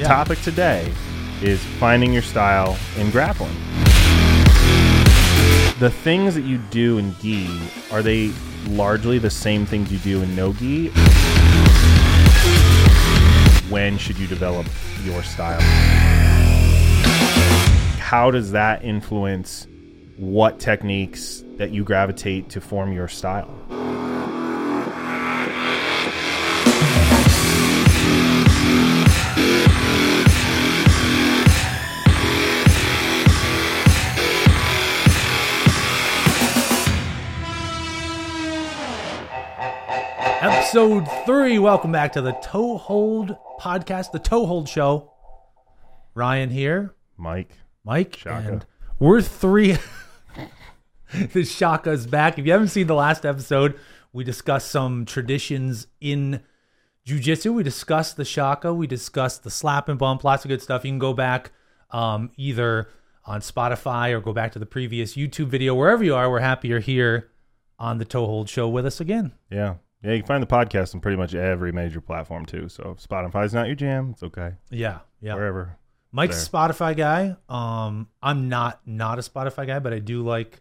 The Yeah. topic today is finding your style in grappling. The things that you do in gi, are they largely the same things you do in no gi? When should you develop your style? How does that influence what techniques that you gravitate to form your style? Episode three. Welcome back to the Toe Hold podcast, the Toe Hold Show. Ryan here, Mike, Mike, Shaka. and we're three. the Shaka's back. If you haven't seen the last episode, we discussed some traditions in jujitsu. We discussed the Shaka. We discussed the slap and bump. Lots of good stuff. You can go back um, either on Spotify or go back to the previous YouTube video. Wherever you are, we're happy you're here on the Toe Hold Show with us again. Yeah. Yeah, you can find the podcast on pretty much every major platform too. So if Spotify's not your jam, it's okay. Yeah, yeah. Wherever. Mike's a Spotify guy. Um, I'm not not a Spotify guy, but I do like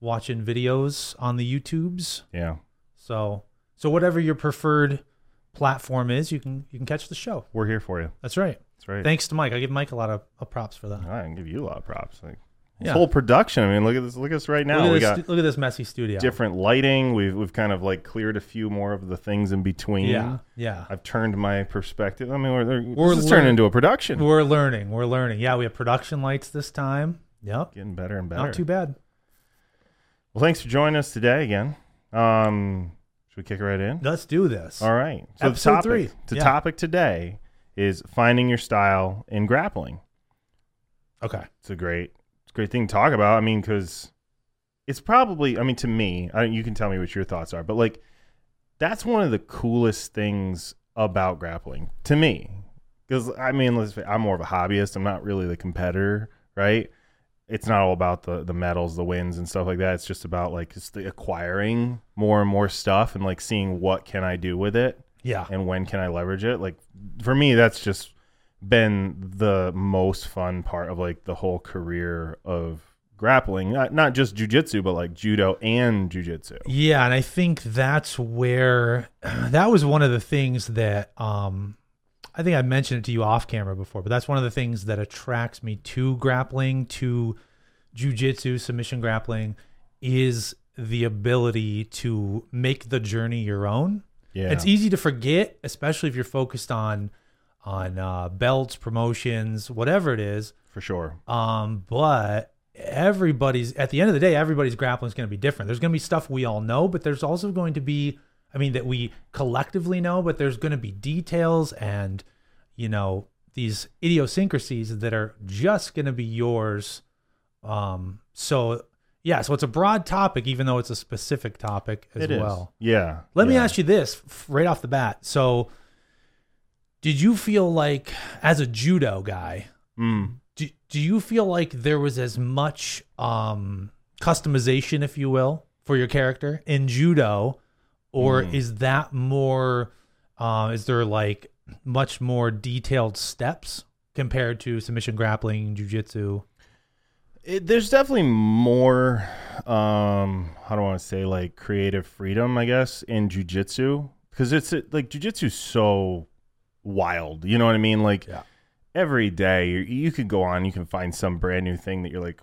watching videos on the YouTubes. Yeah. So so whatever your preferred platform is, you can you can catch the show. We're here for you. That's right. That's right. Thanks to Mike. I give Mike a lot of, of props for that. I can give you a lot of props. Like Yeah. whole production. I mean, look at this look at us right now. look, at we this, got stu- look at this messy studio. different lighting. We've we've kind of like cleared a few more of the things in between. Yeah, yeah. I've turned my perspective. I mean, we're, we're, this is turning learn- into a production. We're learning. We're learning. Yeah, we have production lights this time. Yep. Getting better and better. Not too bad. Well, thanks for joining us today again. Um, should we kick it right in? Let's do this. All right. So Episode the topic, three. The Yeah. topic today is finding your style in grappling. Okay. It's a great, it's a great thing to talk about. I mean, because it's probably, I mean, to me, I, you can tell me what your thoughts are, but like, that's one of the coolest things about grappling to me. Because I mean, let's, I'm more of a hobbyist. I'm not really the competitor, right? It's not all about the the medals, the wins, and stuff like that. It's just about like just the acquiring more and more stuff and like seeing what can I do with it Yeah. and when can I leverage it? Like for me, that's just been the most fun part of like the whole career of grappling. Not not just jujitsu, but like judo and jujitsu. Yeah, and I think that's where that was one of the things that um I think I mentioned it to you off camera before, but that's one of the things that attracts me to grappling, to jujitsu, submission grappling, is the ability to make the journey your own. Yeah, It's easy to forget, especially if you're focused on on uh, belts, promotions, whatever it is. for sure. Um, but everybody's at the end of the day, everybody's grappling is going to be different. There's going to be stuff we all know, but there's also going to be, I mean, that we collectively know, but there's going to be details and, you know, these idiosyncrasies that are just going to be yours. Um, so yeah, so it's a broad topic, even though it's a specific topic as It is. well. Yeah. Let me ask you this right off the bat. So, did you feel like, as a judo guy, Mm. do, do you feel like there was as much um, customization, if you will, for your character in judo, or Mm. is that more? Uh, is there like much more detailed steps compared to submission grappling, jujitsu? It, there's definitely more. Um, how do I want to say like creative freedom? I guess in jujitsu because it's like jujitsu's so wild. You know what I mean? Like Yeah. every day you, you could go on, you can find some brand new thing that you're like,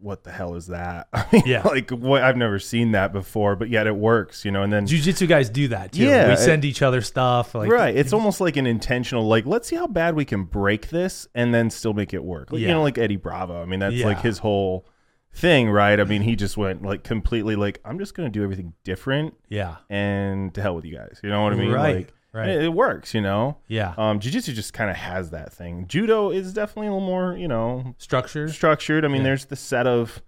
what the hell is that? I mean, Yeah. like what I've never seen that before, but yet it works. You know, and then Jujitsu guys do that too. Yeah, we it- send each other stuff. Like, right, it's almost like an intentional like let's see how bad we can break this and then still make it work. Like, You know, like Eddie Bravo. I mean, that's Yeah. like his whole thing, right? I mean, he just went like completely like I'm just gonna do everything different yeah, and to hell with you guys. You know what I mean? Right, Like right. It, it works, you know. yeah. Um, jiu-jitsu just kind of has that thing. Judo is definitely a little more, you know, structured. structured. I mean, Yeah. there's the set of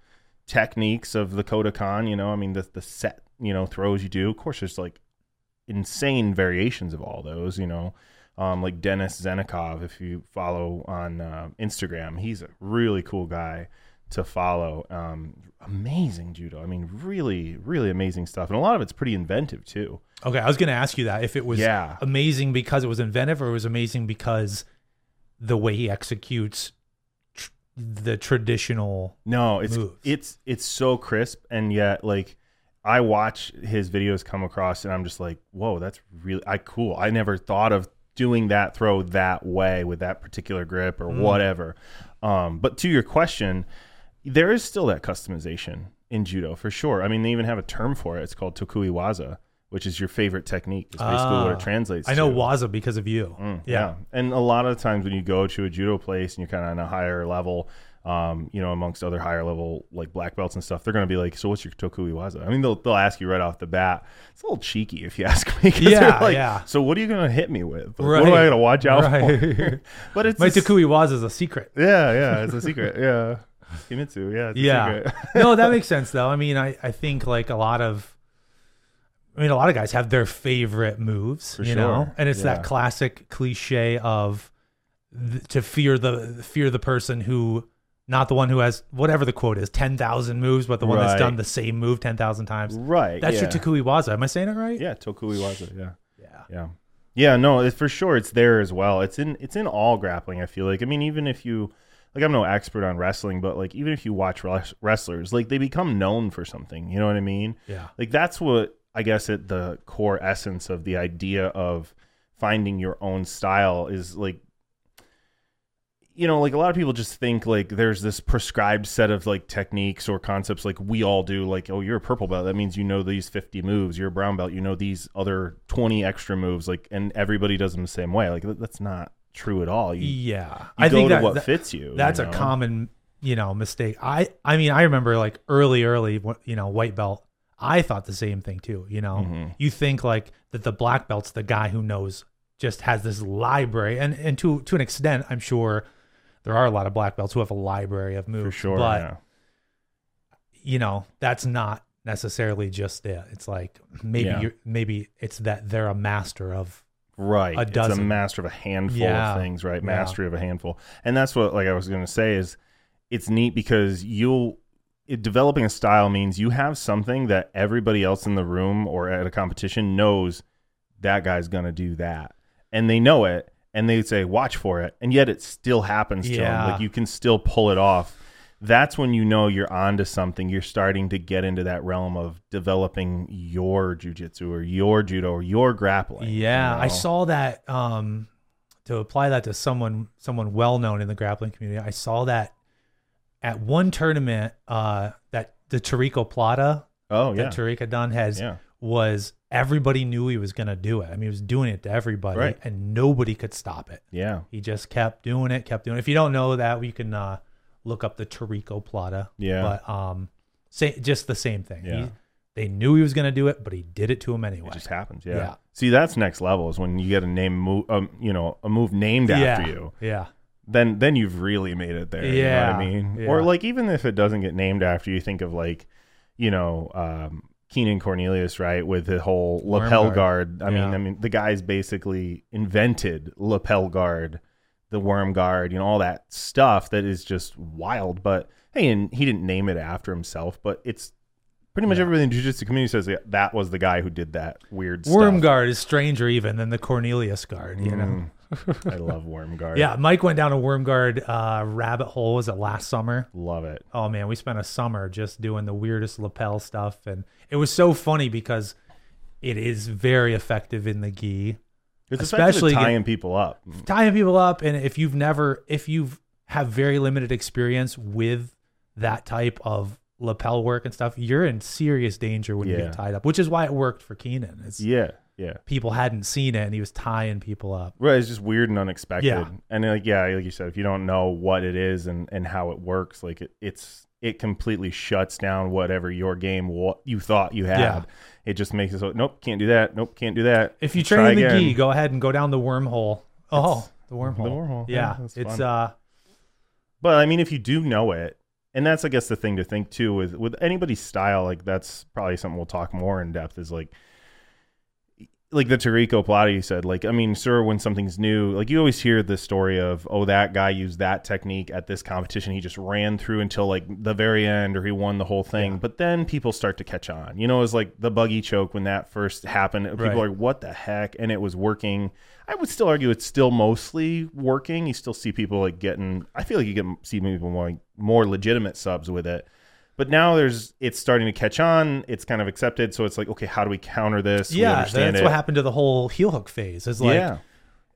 techniques of the Kodokan, you know. I mean, the the set, you know, throws you do. Of course, there's like insane variations of all those, you know. Um, like Denis Zenikov, if you follow on uh, Instagram, he's a really cool guy to follow. Um, amazing judo. I mean, really, really amazing stuff, and a lot of it's pretty inventive too. Okay, I was going to ask you that if it was Yeah. amazing because it was inventive or it was amazing because the way he executes tr- the traditional. No, it's moves. it's it's so crisp and yet like I watch his videos come across and I'm just like, whoa, that's really I cool. I never thought of doing that throw that way with that particular grip or Mm. whatever. Um, but to your question, there is still that customization in judo for sure. I mean, they even have a term for it. It's called tokui waza, which is your favorite technique. It's basically what Ah. it translates. To. I know to. Waza because of you. Mm, yeah. And a lot of times when you go to a judo place and you're kind of on a higher level, um, you know, amongst other higher level like black belts and stuff, they're going to be like, "So what's your tokui waza?" I mean, they'll they'll ask you right off the bat. It's a little cheeky if you ask me. Yeah, like, yeah. So what are you going to hit me with? Like, What Right. am I going to watch out for? Right. but it's My a Takui Waza is a secret. yeah, yeah, it's a secret. Yeah, Kimitsu. Yeah, it's Yeah. no, that makes sense though. I mean, I, I think like a lot of I mean a lot of guys have their favorite moves, For you know? And it's Yeah. that classic cliche of th- to fear the fear the person who not the one who has whatever the quote is, 10,000 moves, but the one that's done the same move 10,000 times. right. That's yeah. your Takui Waza. Am I saying it right? Yeah, tokui waza. Yeah. Yeah. Yeah. Yeah, no, it's for sure it's there as well. It's in it's in all grappling, I feel like. I mean, even if you like I'm no expert on wrestling, but like even if you watch wres- wrestlers, like they become known for something, you know what I mean? Yeah. Like that's what I guess at the core essence of the idea of finding your own style is like you know, like a lot of people just think like there's this prescribed set of like techniques or concepts like we all do. Like, oh, you're a purple belt. That means you know these 50 moves. You're a brown belt. You know these other 20 extra moves. Like, and everybody does them the same way. Like, that's not true at all. You, you Yeah. I go think to that, what that- fits you. that's you a common you know mistake i i mean i remember like early early you know white belt i thought the same thing too you know Mhm. you think like that the black belt's the guy who knows just has this library and and to to an extent i'm sure there are a lot of black belts who have a library of moves for sure. but yeah. you know that's not necessarily just it it's like maybe Yeah. you're maybe it's that they're a master of Right. a It's a dozen. master of a handful Yeah. of things, right? Yeah. Mastery of a handful. And that's what like I was going to say is it's neat because you'll it, developing a style means you have something that everybody else in the room or at a competition knows that guy's going to do that. And they know it and they say watch for it and yet it still happens to them. Yeah. Like you can still pull it off. That's when you know you're onto something. You're starting to get into that realm of developing your jujitsu or your judo or your grappling. you Yeah, I saw that. Um, to apply that to someone someone well known in the grappling community, I saw that at one tournament. Uh, that the Tarikoplata Oh yeah, that Tarika Dunn has yeah, was everybody knew he was going to do it. I mean, he was doing it to everybody, Right. and nobody could stop it. yeah, He just kept doing it, kept doing it. If you don't know that, we can uh, look up the Tarikoplata. yeah. But um, say just the same thing. Yeah. He, they knew he was going to do it, but he did it to him anyway. it just happens. Yeah. Yeah. See, that's next level is when you get a name, move, um, you know, a move named yeah. after you. Yeah. Then, then you've really made it there. you know Yeah, what I mean? yeah. Or like even if it doesn't get named after you, think of like, you know, um, Keenan Cornelius, right, with the whole lapel guard. guard. I mean, I mean, the guy's basically invented lapel guard, the worm guard, you know, all that stuff that is just wild. But hey, and he didn't name it after himself, but it's pretty much Yeah. everybody in the jiu-jitsu community says that, that was the guy who did that weird Worm stuff. guard is stranger even than the Cornelius guard, you know. Mm. I love worm guard. Yeah, Mike went down a worm guard uh, rabbit hole. Was it last summer? love it. Oh man, we spent a summer just doing the weirdest lapel stuff, and it was so funny because it is very effective in the gi, It's Especially tying people up. tying people up. And if you've never, if you've have very limited experience with that type of lapel work and stuff, you're in serious danger when you get tied up. Which is why it worked for Keenan. It's Yeah, yeah. people hadn't seen it, and he was tying people up. Right, it's just weird and unexpected. Yeah. And like yeah, like you said, if you don't know what it is and and how it works, like it, it's it completely shuts down whatever your game what you thought you had. Yeah. It just makes it so nope, can't do that. Nope, can't do that. If you train the again. gi, go ahead and go down the wormhole. Oh, the wormhole. The wormhole. Yeah, that's it's fun. uh But I mean, if you do know it, and that's I guess the thing to think too with with anybody's style, like that's probably something we'll talk more in depth. Is like like the Tarikoplata you said, like I mean, sir, when something's new, like you always hear the story of, oh, that guy used that technique at this competition. He just ran through until like the very end, or he won the whole thing. But then people start to catch on. You know, it was like the buggy choke when that first happened. People Right. are like, what the heck? And it was working. I would still argue it's still mostly working. You still see people like getting. I feel like you get see people more more legitimate subs with it. But now there's it's starting to catch on. It's kind of accepted. So it's like, okay, how do we counter this? We Yeah, that's it. what happened to the whole heel hook phase. It's like yeah,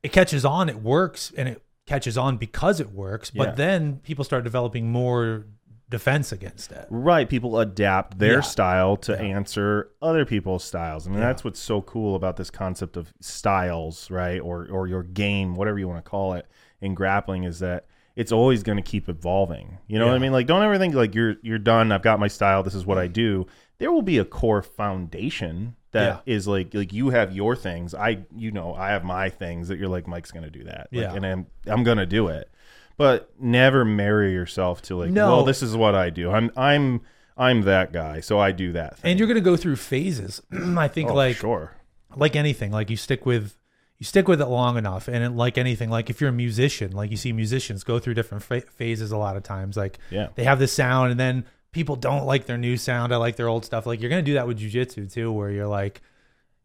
it catches on, it works, and it catches on because it works. But Yeah. then people start developing more defense against it. right. People adapt their Yeah. style to answer other people's styles, and Yeah. that's what's so cool about this concept of styles, right? Or or your game, whatever you want to call it, in grappling, is that it's always going to keep evolving. You know what I mean? Like, don't ever think like you're you're done. I've got my style. This is what I do. There will be a core foundation that is like like you have your things. I you know I have my things that you're like Mike's going to do that. Like, Yeah. and I'm I'm going to do it. But never marry yourself to like, No. well, this is what I do. I'm I'm I'm that guy, so I do that thing. And you're going to go through phases. I think oh, like sure, like anything, like you stick with you stick with it long enough, and it, like anything, like if you're a musician, like you see musicians go through different pha- phases a lot of times. Like yeah, they have this sound, and then people don't like their new sound. I like their old stuff. Like you're gonna do that with jujitsu too, where you're like,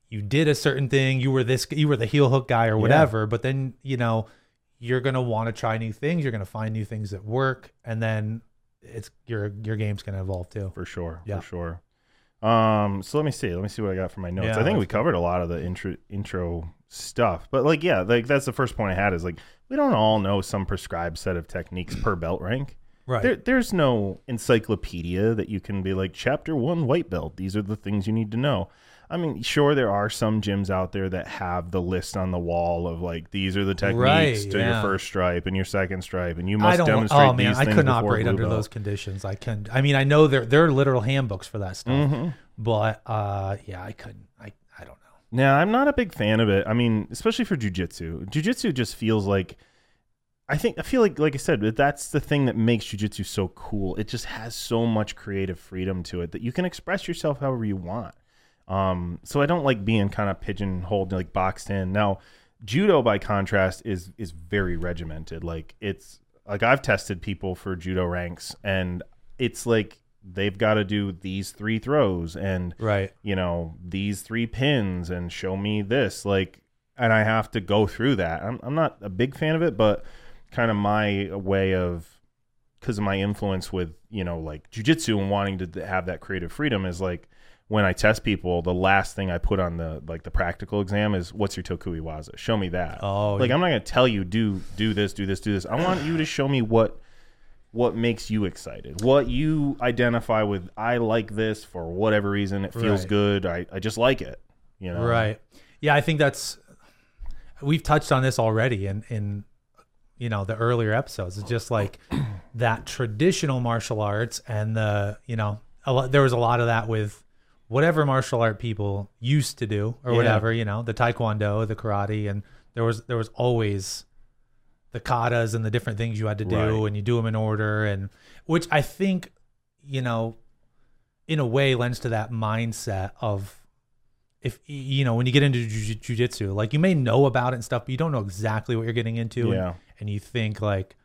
you did a certain thing, you were this, you were the heel hook guy or whatever, but then you know you're gonna want to try new things. You're gonna find new things that work, and then it's your your game's gonna evolve too. for sure, Yeah. for sure. Um, so let me see. Let me see what I got for my notes. Yeah, I think we covered a lot of the intro intro stuff, but like, yeah, like that's the first point I had is like we don't all know some prescribed set of techniques per belt rank. Right. There, there's no encyclopedia that you can be like chapter one white belt. These are the things you need to know. I mean, sure, there are some gyms out there that have the list on the wall of like these are the techniques Right, to your first stripe and your second stripe, and you must demonstrate Oh man, I couldn't operate under belt. those conditions. I can. I mean, I know there there are literal handbooks for that stuff, Mhm. but uh, yeah, I couldn't. I I don't know. Now, I'm not a big fan of it. I mean, especially for jujitsu. Jujitsu just feels like I think I feel like like I said, that that's the thing that makes jujitsu so cool. It just has so much creative freedom to it that you can express yourself however you want. Um, so I don't like being kind of pigeonholed, like boxed in. Now, judo by contrast is is very regimented. Like it's like I've tested people for judo ranks, and it's like they've got to do these three throws and Right. you know these three pins and show me this like and i have to go through that i'm, I'm not a big fan of it but kind of my way of because of my influence with you know like jujitsu and wanting to have that creative freedom is like when i test people the last thing i put on the like the practical exam is what's your tokui waza? show me that Oh, like yeah. i'm not going to tell you do do this do this do this i want you to show me what what makes you excited what you identify with i like this for whatever reason it feels Right. good I, I just like it you know Right. Yeah, I think that's we've touched on this already in in you know the earlier episodes. It's just like that traditional martial arts and the you know a lot, there was a lot of that with whatever martial art people used to do or Yeah. whatever you know the taekwondo, the karate, and there was there was always the katas and the different things you had to do Right. and you do them in order and which I think you know in a way lends to that mindset of if you know when you get into jiu- jujitsu, like you may know about it and stuff, but you don't know exactly what you're getting into, Yeah. and, and you think like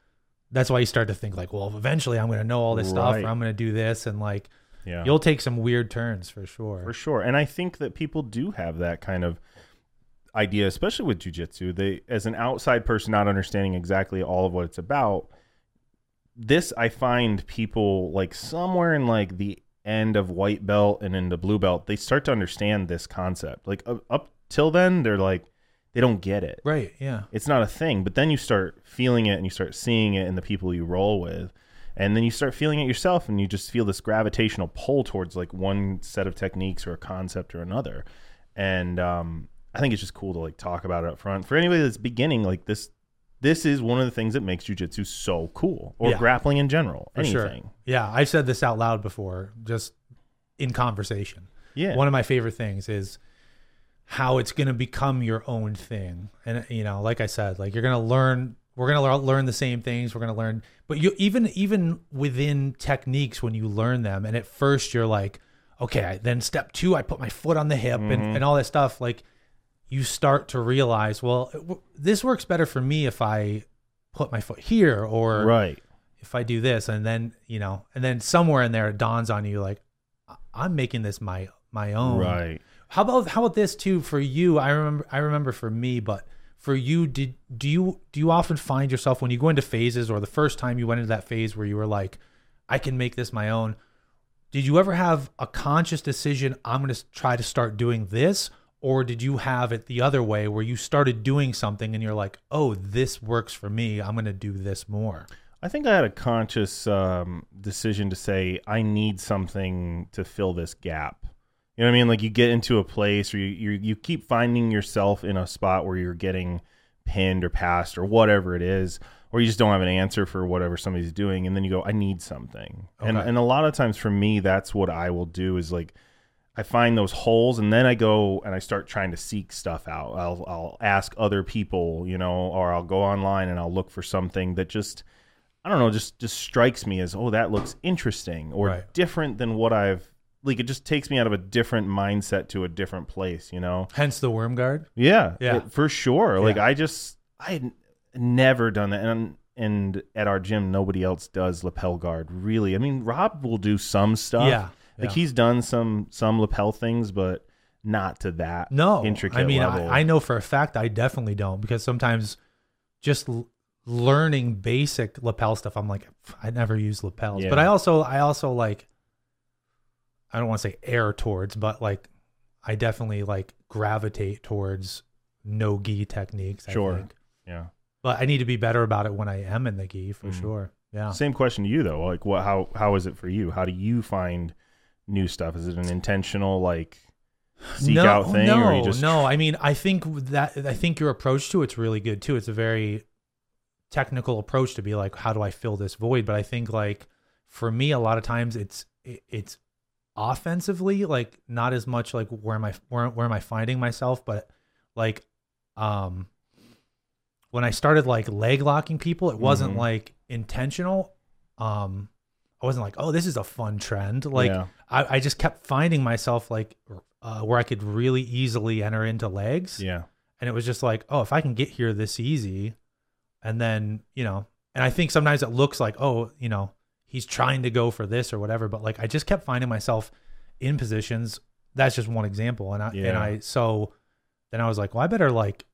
that's why you start to think like, well, eventually I'm going to know all this stuff, or I'm going to do this, and like yeah you'll take some weird turns for sure. For sure. And I think that people do have that kind of idea, especially with jujitsu. They as an outside person not understanding exactly all of what it's about, this I find people like somewhere in like the end of white belt and into blue belt, they start to understand this concept. Like up, up till then, they're like they don't get it. Right? Yeah. It's not a thing. But then you start feeling it and you start seeing it in the people you roll with. And then you start feeling it yourself and you just feel this gravitational pull towards like one set of techniques or a concept or another. And um, I think it's just cool to like talk about it up front. For anybody that's beginning, like this this is one of the things that makes jujitsu so cool. Or Yeah. grappling in general. Anything. sure. Yeah, I've said this out loud before, just in conversation. Yeah. One of my favorite things is how it's going to become your own thing. And you know, like I said, like you're going to learn we're going to learn the same things, we're going to learn but you even even within techniques when you learn them and at first you're like, okay, then step 2 I put my foot on the hip and mm-hmm. and all that stuff like you start to realize, well, w- this works better for me if I put my foot here or right. if I do this, and then you know, and then somewhere in there it dawns on you like, I'm making this my my own. Right. How about how about this too for you? I remember I remember for me, but for you, did do you do you often find yourself when you go into phases or the first time you went into that phase where you were like, I can make this my own? Did you ever have a conscious decision? I'm going to try to start doing this, or did you have it the other way where you started doing something and you're like, oh, this works for me. I'm going to do this more. I think I had a conscious um, decision to say I need something to fill this gap. You know what I mean? Like you get into a place or you you, you keep finding yourself in a spot where you're getting pinned or passed or whatever it is, or you just don't have an answer for whatever somebody's doing, and then you go, I need something. And and a lot of times for me, that's what I will do is like I find those holes and then I go and I start trying to seek stuff out. I'll I'll ask other people, you know, or I'll go online and I'll look for something that just I don't know, just just strikes me as oh that looks interesting or Right. different than what I've like it just takes me out of a different mindset to a different place, you know. Hence the worm guard. Yeah, Yeah. it- for sure. Like Yeah. I just I had never done that, and and at our gym nobody else does lapel guard. Really, I mean Rob will do some stuff. Yeah, like yeah. he's done some some lapel things, but not to that No, intricate I mean. I, I know for a fact I definitely don't because sometimes just l- learning basic lapel stuff, I'm like, I never use lapels. Yeah. But I also, I also like, I don't want to say err towards, but like, I definitely like gravitate towards no gi techniques. I Sure. think. yeah. but I need to be better about it when I am in the gi for Mhm. sure. Yeah. Same question to you though. Like what? How how is it for you? How do you find new stuff? Is it an intentional like seek no, out thing, no, or you just no. I mean, I think that I think your approach to it's really good too. It's a very technical approach to be like, how do I fill this void? But I think like for me, a lot of times it's it's offensively like not as much like where am I where where am I finding myself, but like um when I started like leg locking people, it wasn't Mhm. like intentional. Um, I wasn't like, oh, this is a fun trend. Like Yeah. I, I just kept finding myself like uh, where I could really easily enter into legs, yeah, and it was just like, oh, if I can get here this easy, and then you know, and I think sometimes it looks like, oh, you know, he's trying to go for this or whatever, but like I just kept finding myself in positions. That's just one example, and I and I so then I was like, well, I better like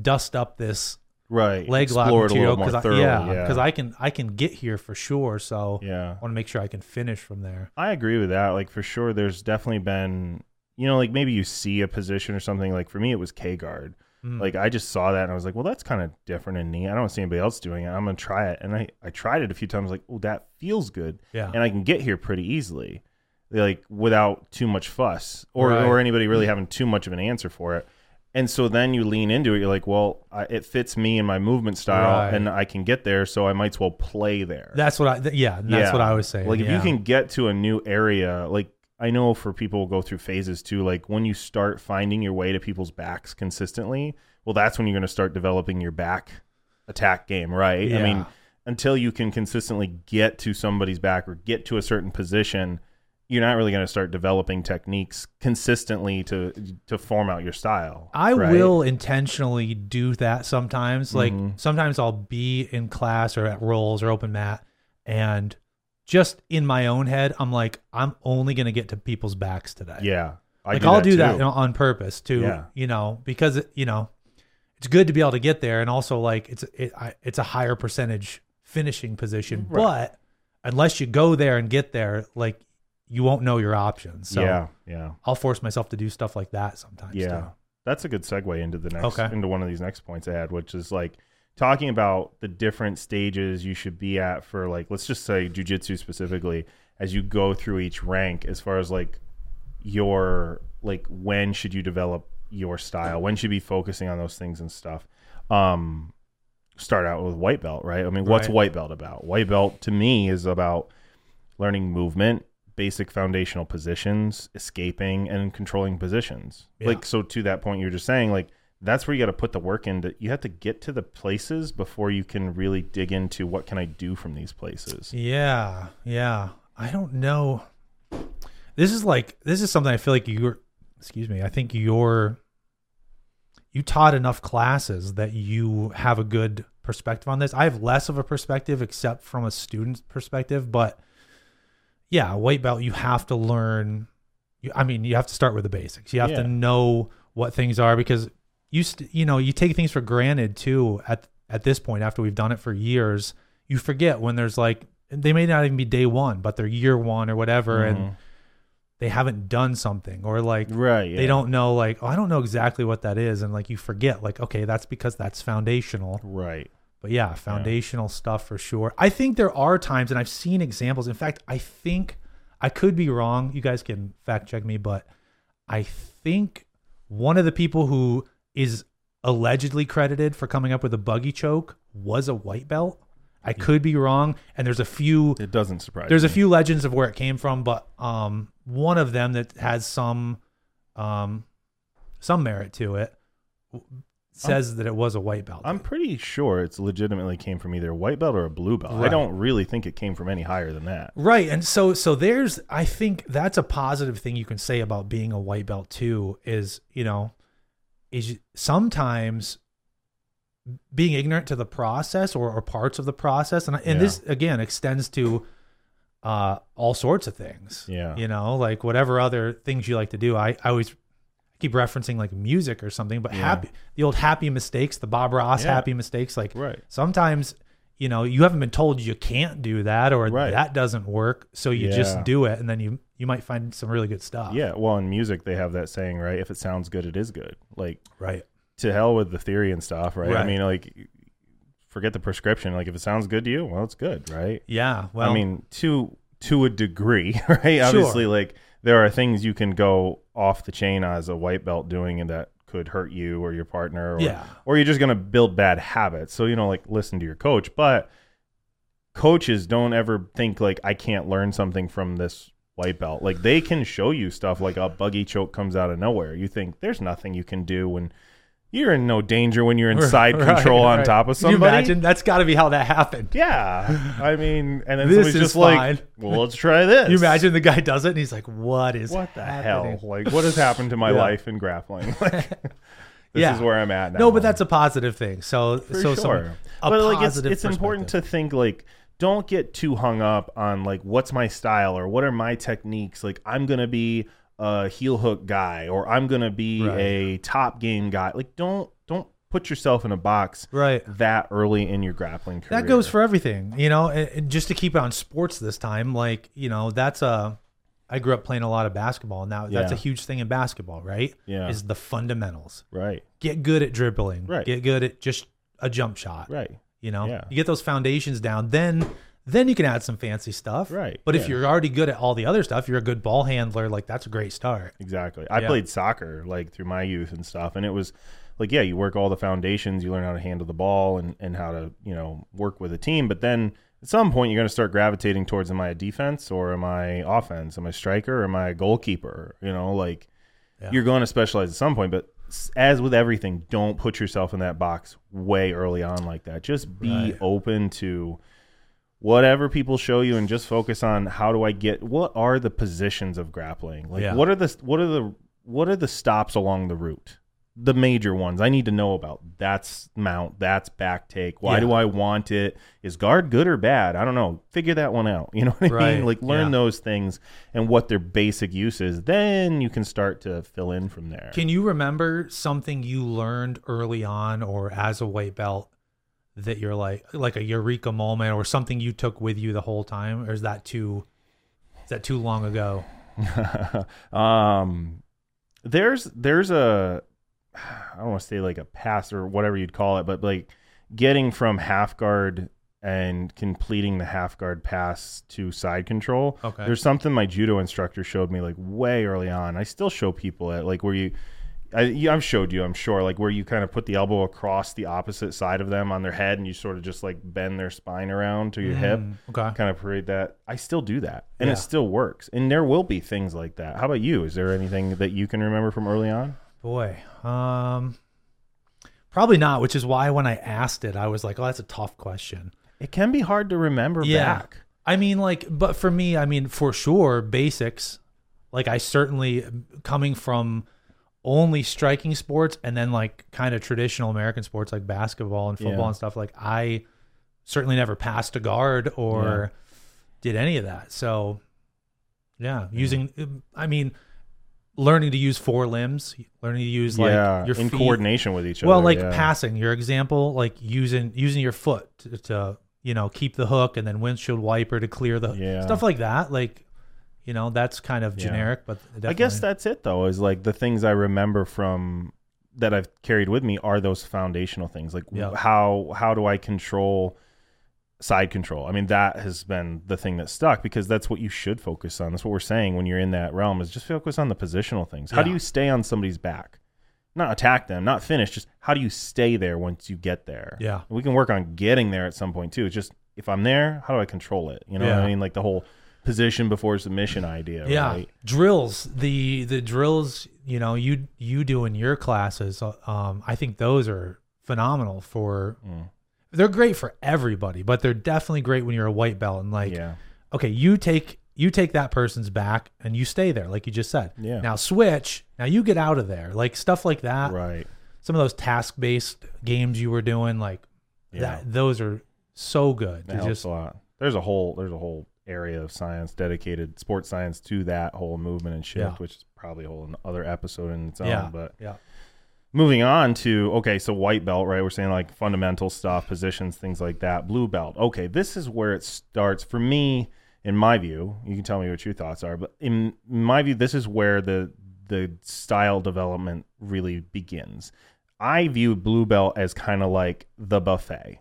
dust up this right. leg lock Explore it material because yeah, yeah, because I can I can get here for sure. So yeah. I want to make sure I can finish from there. I agree with that. Like for sure, there's definitely been, you know, like maybe you see a position or something. Like for me, it was K guard. Mm. Like I just saw that and I was like, well, that's kind of different and neat. I don't see anybody else doing it. I'm gonna try it. And I I tried it a few times. Like, oh, that feels good, yeah, and I can get here pretty easily, like without too much fuss or Right. or anybody really having too much of an answer for it. And so then you lean into it. You're like, well, I, it fits me and my movement style, Right. and I can get there. So I might as well play there. That's what I. Th- yeah, that's Yeah. what I was saying. Like if yeah. you can get to a new area, like I know for people who go through phases too, like when you start finding your way to people's backs consistently, well that's when you're going to start developing your back attack game, right? I mean, until you can consistently get to somebody's back or get to a certain position, you're not really going to start developing techniques consistently to to form out your style. I right? will intentionally do that sometimes. Like Mhm. sometimes I'll be in class or at rolls or open mat, and just in my own head, I'm like, I'm only gonna get to people's backs today. Yeah. I like do I'll that do that you know, on purpose too. Yeah. You know, because you know, it's good to be able to get there, and also like it's it, I, it's a higher percentage finishing position. Right. But unless you go there and get there, like you won't know your options. So yeah, yeah. I'll force myself to do stuff like that sometimes. Yeah, too. that's a good segue into the next Okay. into one of these next points I had, which is like talking about the different stages you should be at for like let's just say jujitsu specifically as you go through each rank as far as like your like when should you develop your style? When should you be focusing on those things and stuff? Um start out with white belt right? I mean what's Right. white belt about? White belt to me is about learning movement basic foundational positions escaping and controlling positions. Yeah. like so to that point you're just saying like that's where you got to put the work in that you have to get to the places before you can really dig into what can i do from these places Yeah, yeah. I don't know. This is like this is something I feel like you're excuse me, I think you're you taught enough classes that you have a good perspective on this. I have less of a perspective except from a student's perspective, but yeah, white belt you have to learn you, I mean, you have to start with the basics. You have Yeah. to know what things are because you st- you know, you take things for granted too at at this point after we've done it for years. You forget when there's like they may not even be day 1, but they're year 1 or whatever and Mhm. they haven't done something or like right. they don't know like oh, I don't know exactly what that is and like you forget like okay that's because that's foundational Right. but yeah foundational stuff for sure I think there are times and I've seen examples in fact I think I could be wrong you guys can fact check me but I think one of the people who is allegedly credited for coming up with a buggy choke was a white belt I could be wrong and there's a few It doesn't surprise. there's a few legends of where it came from, but um, one of them that has some um, some merit to it says that it was a white belt. I'm pretty sure it's legitimately came from either a white belt or a blue belt. I don't really think it came from any higher than that. right, and so so there's I think that's a positive thing you can say about being a white belt too. Is you know, is sometimes being ignorant to the process or, or parts of the process, and and Yeah. this again extends to uh, all sorts of things. Yeah. you know, like whatever other things you like to do. I, I always keep referencing like music or something, but Yeah. happy the old happy mistakes, the Bob Ross Yeah. happy mistakes. Like Right. sometimes, you know, you haven't been told you can't do that or Right. that doesn't work, so you just do it, and then you you might find some really good stuff. Yeah. Well, in music, they have that saying, right? If it sounds good, it is good. Like, right. to hell with the theory and stuff, right? I mean, like, forget the prescription. Like, if it sounds good to you, well, it's good, right? Yeah. Well, I mean, to to a degree, right? Obviously, like there are things you can go off the chain as a white belt doing, and that could hurt you or your partner, or, Yeah. or you're just gonna build bad habits. So you know, like listen to your coach, but coaches don't ever think like I can't learn something from this white belt. Like they can show you stuff like a buggy choke comes out of nowhere. You think there's nothing you can do when you're in no danger when you're inside Right, control on top of Can you imagine? That's got to be how that happened. Yeah, I mean, and then This somebody's just like, "Well, let's try this." You imagine the guy does it and he's like, "What is what the happening? hell? Like, what has happened to my Yeah. life in grappling? Like, this Yeah. is where I'm at now. No, but that's a positive thing. So, for so sure. a but like, it's it's important to think like, don't get too hung up on like what's my style or what are my techniques. Like, I'm gonna be a heel hook guy or I'm gonna be Right. a top game guy. Like, don't don't put yourself in a box right. that early in your grappling career. That goes for everything, you know. And, and just to keep it on sports this time, like you know, that's a. I grew up playing a lot of basketball, and now that's a huge thing in basketball, right? Yeah. is the fundamentals. right, Get good at dribbling. Right. Get good at just a jump shot. right. You know, Yeah. you get those foundations down, then then you can add some fancy stuff. Right, But if yeah. you're already good at all the other stuff, you're a good ball handler. Like that's a great start. Exactly. I Yeah. played soccer like through my youth and stuff, and it was like, yeah, you work all the foundations, you learn how to handle the ball and, and how to, you know, work with a team. But then at some point, you're going to start gravitating towards am I a defense or am I offense? Am I a striker or am I a goalkeeper? You know, like Yeah. you're going to specialize at some point. But as with everything, don't put yourself in that box way early on like that. Just be Right. open to whatever people show you and just focus on how do I get what are the positions of grappling? Like Yeah. what are the what are the what are the stops along the route? The major ones I need to know about. That's mount, that's back take. Why Yeah. do I want it? Is guard good or bad? I don't know. Figure that one out. You know what I Right. mean? Like learn Yeah. those things and what their basic use is. Then you can start to fill in from there. Can you remember something you learned early on or as a white belt that you're like like a eureka moment or something you took with you the whole time or is that too is that too long ago? um there's there's a I don't want to say like a pass or whatever you'd call it, but like getting from half guard and completing the half guard pass to side control. Okay. There's something my judo instructor showed me like way early on. I still show people it like where you I, I've showed you, I'm sure, like where you kind of put the elbow across the opposite side of them on their head, and you sort of just like bend their spine around to your hip Mm, okay. kind of parade that. I still do that, and Yeah. it still works. And there will be things like that. How about you? Is there anything that you can remember from early on? Boy, um probably not, which is why when I asked it I was like, "Oh, that's a tough question." It can be hard to remember Yeah. back. I mean, like, but for me, I mean, for sure, basics. Like, I certainly coming from only striking sports and then like kind of traditional American sports like basketball and football Yeah. and stuff, like I certainly never passed a guard or did any of that. So yeah, using I mean learning to use four limbs, learning to use like yeah, your in feet. coordination with each other. Well, like yeah. passing, your example, like using using your foot to, to you know keep the hook and then windshield wiper to clear the Yeah. stuff like that. Like you know that's kind of Yeah. generic, but I guess that's it though. Is like the things I remember from that I've carried with me are those foundational things. Like Yeah. how how do I control side control? I mean that has been the thing that stuck because that's what you should focus on. That's what we're saying when you're in that realm is just focus on the positional things. How do you stay on somebody's back? Not attack them, not finish. Just how do you stay there once you get there? yeah, we can work on getting there at some point too. It's just if I'm there, how do I control it? You know what Yeah. I mean? Like the whole position before submission idea. yeah. Right? Drills, the the drills, you know, you you do in your classes. Um, I think those are phenomenal for. Mm. They're great for everybody, but they're definitely great when you're a white belt and like yeah. okay, you take you take that person's back and you stay there, like you just said. Yeah. Now switch. Now you get out of there, like stuff like that. Right. Some of those task based games you were doing, like Yeah. that, those are so good. That helps just a lot. There's a whole there's a whole area of science dedicated sports science to that whole movement and shift, Yeah. which is probably a whole other episode in its own. Yeah. But yeah, moving on to okay, so white belt, right? We're saying like fundamental stuff, positions, things like that. Blue belt. Okay, this is where it starts for me. In my view, you can tell me what your thoughts are, but in my view, this is where the the style development really begins. I view blue belt as kind of like the buffet.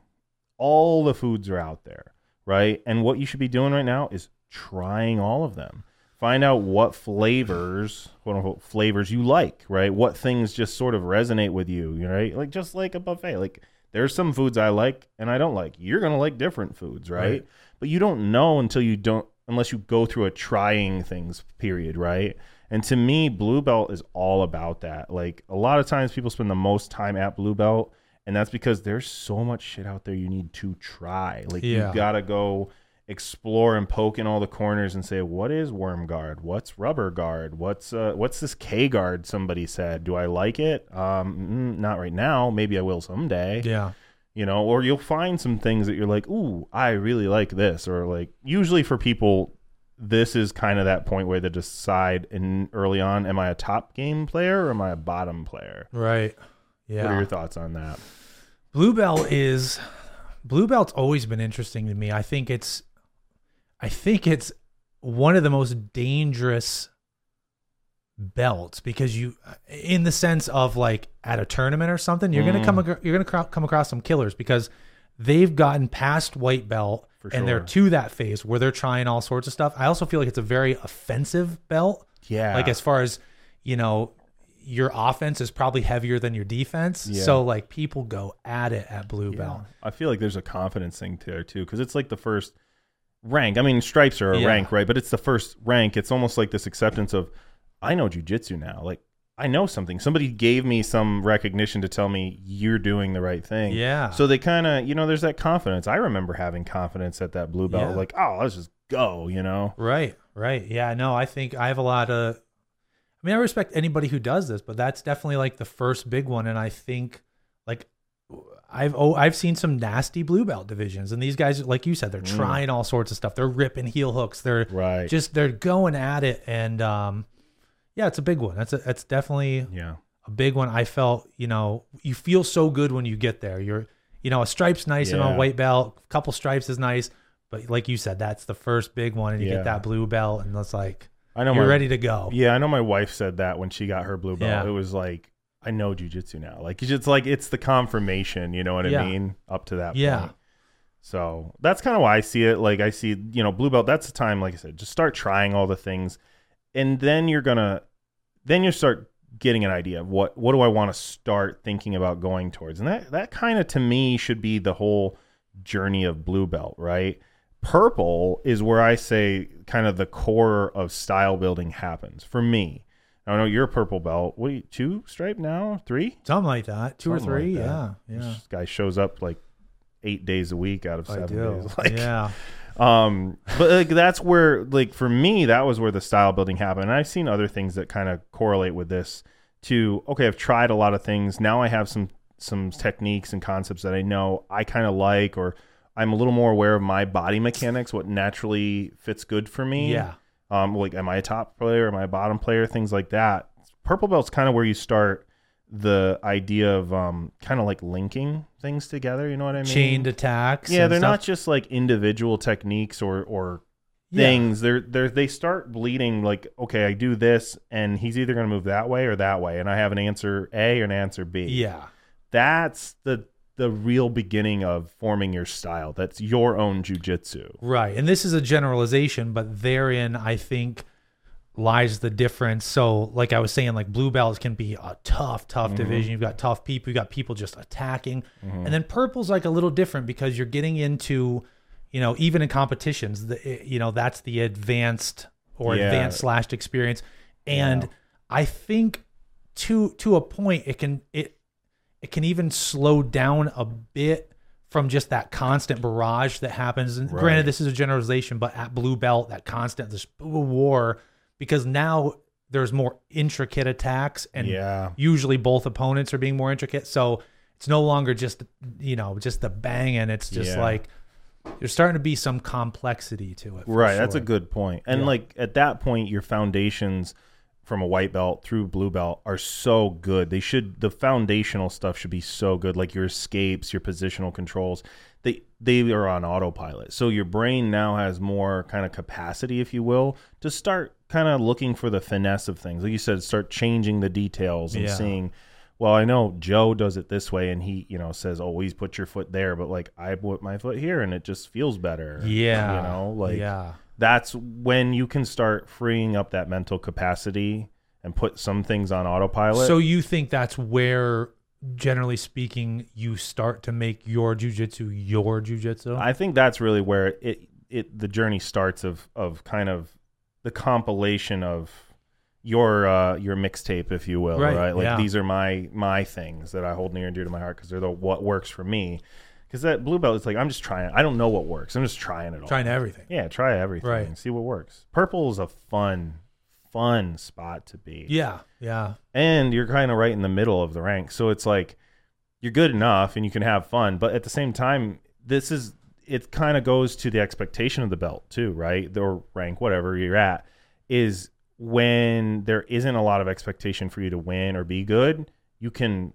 All the foods are out there, right? And what you should be doing right now is trying all of them. Find out what flavors, quote unquote, flavors you like, right? What things just sort of resonate with you, right? Like just like a buffet. Like there's some foods I like and I don't like. You're gonna like different foods, right? Right. But you don't know until you don't, unless you go through a trying things period, right? And to me, blue belt is all about that. Like a lot of times, people spend the most time at blue belt, and that's because there's so much shit out there you need to try. Like Yeah. you gotta go explore and poke in all the corners and say, what is worm guard? What's rubber guard? What's uh, what's this K guard? Somebody said, do I like it? Um, mm, not right now. Maybe I will someday yeah, you know, or you'll find some things that you're like, ooh, I really like this, or like usually for people, this is kind of that point where they decide in early on, am I a top game player or am I a bottom player? right. What are Yeah, your thoughts on that? blue belt is blue belt's always been interesting to me. I think it's, I think it's one of the most dangerous belts because you, in the sense of like at a tournament or something, you're gonna Mm. come acro- you're gonna cro- come across some killers because they've gotten past white belt For and they're to that phase where they're trying all sorts of stuff. I also feel like it's a very offensive belt. Yeah, Like as far as you know, your offense is probably heavier than your defense. Yeah. So like people go at it at blue Yeah. belt. I feel like there's a confidence thing there too, because it's like the first rank. I mean, stripes are a Yeah. rank, right? But it's the first rank. It's almost like this acceptance of, I know jujitsu now. Like I know something. Somebody gave me some recognition to tell me you're doing the right thing. Yeah. So they kind of, you know, there's that confidence. I remember having confidence at that blue belt. Yeah. Like, oh, let's just go. You know. Right, right. Yeah, no, I think I have a lot of. I mean, I respect anybody who does this, but that's definitely like the first big one, and I think like I've oh I've seen some nasty blue belt divisions, and these guys, like you said, they're Mm. trying all sorts of stuff. They're ripping heel hooks. They're Right. just they're going at it, and um, yeah, it's a big one. That's a that's definitely yeah. a big one. I felt, you know, you feel so good when you get there. You're, you know, a stripe's nice and a white belt, a couple stripes is nice, but like you said, that's the first big one, and you Yeah. get that blue belt, and it's like I know. you're my, ready to go. Yeah, I know. My wife said that when she got her blue belt. Yeah. It was like, I know jujitsu now. Like it's like it's the confirmation. You know what Yeah. I mean? Up to that Yeah. point. So that's kind of why I see it. Like I see, you know, blue belt. That's the time. Like I said, just start trying all the things, and then you're gonna, then you start getting an idea of what what do I want to start thinking about going towards, and that that kind of to me should be the whole journey of blue belt, right? Purple is where I say kind of the core of style building happens for me. I know you're a purple belt. What, you, two stripe now? Three? Something like that, two Something or three. that. yeah, yeah. This guy shows up like eight days a week out of seven days. Like, yeah, um, but like that's where, like for me, that was where the style building happened. And I've seen other things that kind of correlate with this to okay, I've tried a lot of things. Now I have some some techniques and concepts that I know I kind of like, or I'm a little more aware of my body mechanics, what naturally fits good for me. Yeah. Um, like, am I a top player? Am I a bottom player? Things like that. Purple belt's kind of where you start the idea of um, kind of like linking things together. You know what I mean? Chained attacks. Yeah, they're stuff. not just like individual techniques or or Yeah. things. They're they're they start bleeding like okay, I do this, and he's either going to move that way or that way, and I have an answer A or an answer B. Yeah. that's the the real beginning of forming your style. That's your own jujitsu. Right. And this is a generalization, but therein I think lies the difference. So, like I was saying, like blue belts can be a tough, tough Mm-hmm. division. You've got tough people, you've got people just attacking. And then purple's like a little different because you're getting into, you know, even in competitions, the, you know, that's the advanced or Yeah. advanced slashed experience. And I think to to a point it can it it can even slow down a bit from just that constant barrage that happens. And Right. granted, this is a generalization, but at blue belt, that constant this war, because now there's more intricate attacks, and Yeah. usually both opponents are being more intricate. So it's no longer just you know just the banging. It's just Yeah. like there's starting to be some complexity to it. Right, that's a good point. And Yeah. like at that point, your foundations from a white belt through blue belt are so good. They should the foundational stuff should be so good, like your escapes, your positional controls. They they are on autopilot. So your brain now has more kind of capacity, if you will, to start kind of looking for the finesse of things. Like you said, start changing the details and Yeah. seeing well, I know Joe does it this way, and he, you know, says oh, always put your foot there, but like I put my foot here, and it just feels better. Yeah, you know, like yeah. That's when you can start freeing up that mental capacity and put some things on autopilot. So you think that's where, generally speaking, you start to make your jujitsu your jujitsu? I think that's really where it it the journey starts of of kind of the compilation of your uh your mixtape if you will Right, right, like yeah. these are my my things that I hold near and dear to my heart because they're the what works for me because that blue belt is like I'm just trying I don't know what works I'm just trying it all Trying everything. yeah try everything Right. see what works purple is a fun fun spot to be Yeah, yeah, and you're kind of right in the middle of the rank. So it's like you're good enough and you can have fun, but at the same time, this is it kind of goes to the expectation of the belt too, right? Or rank, whatever you're at, is when there isn't a lot of expectation for you to win or be good, you can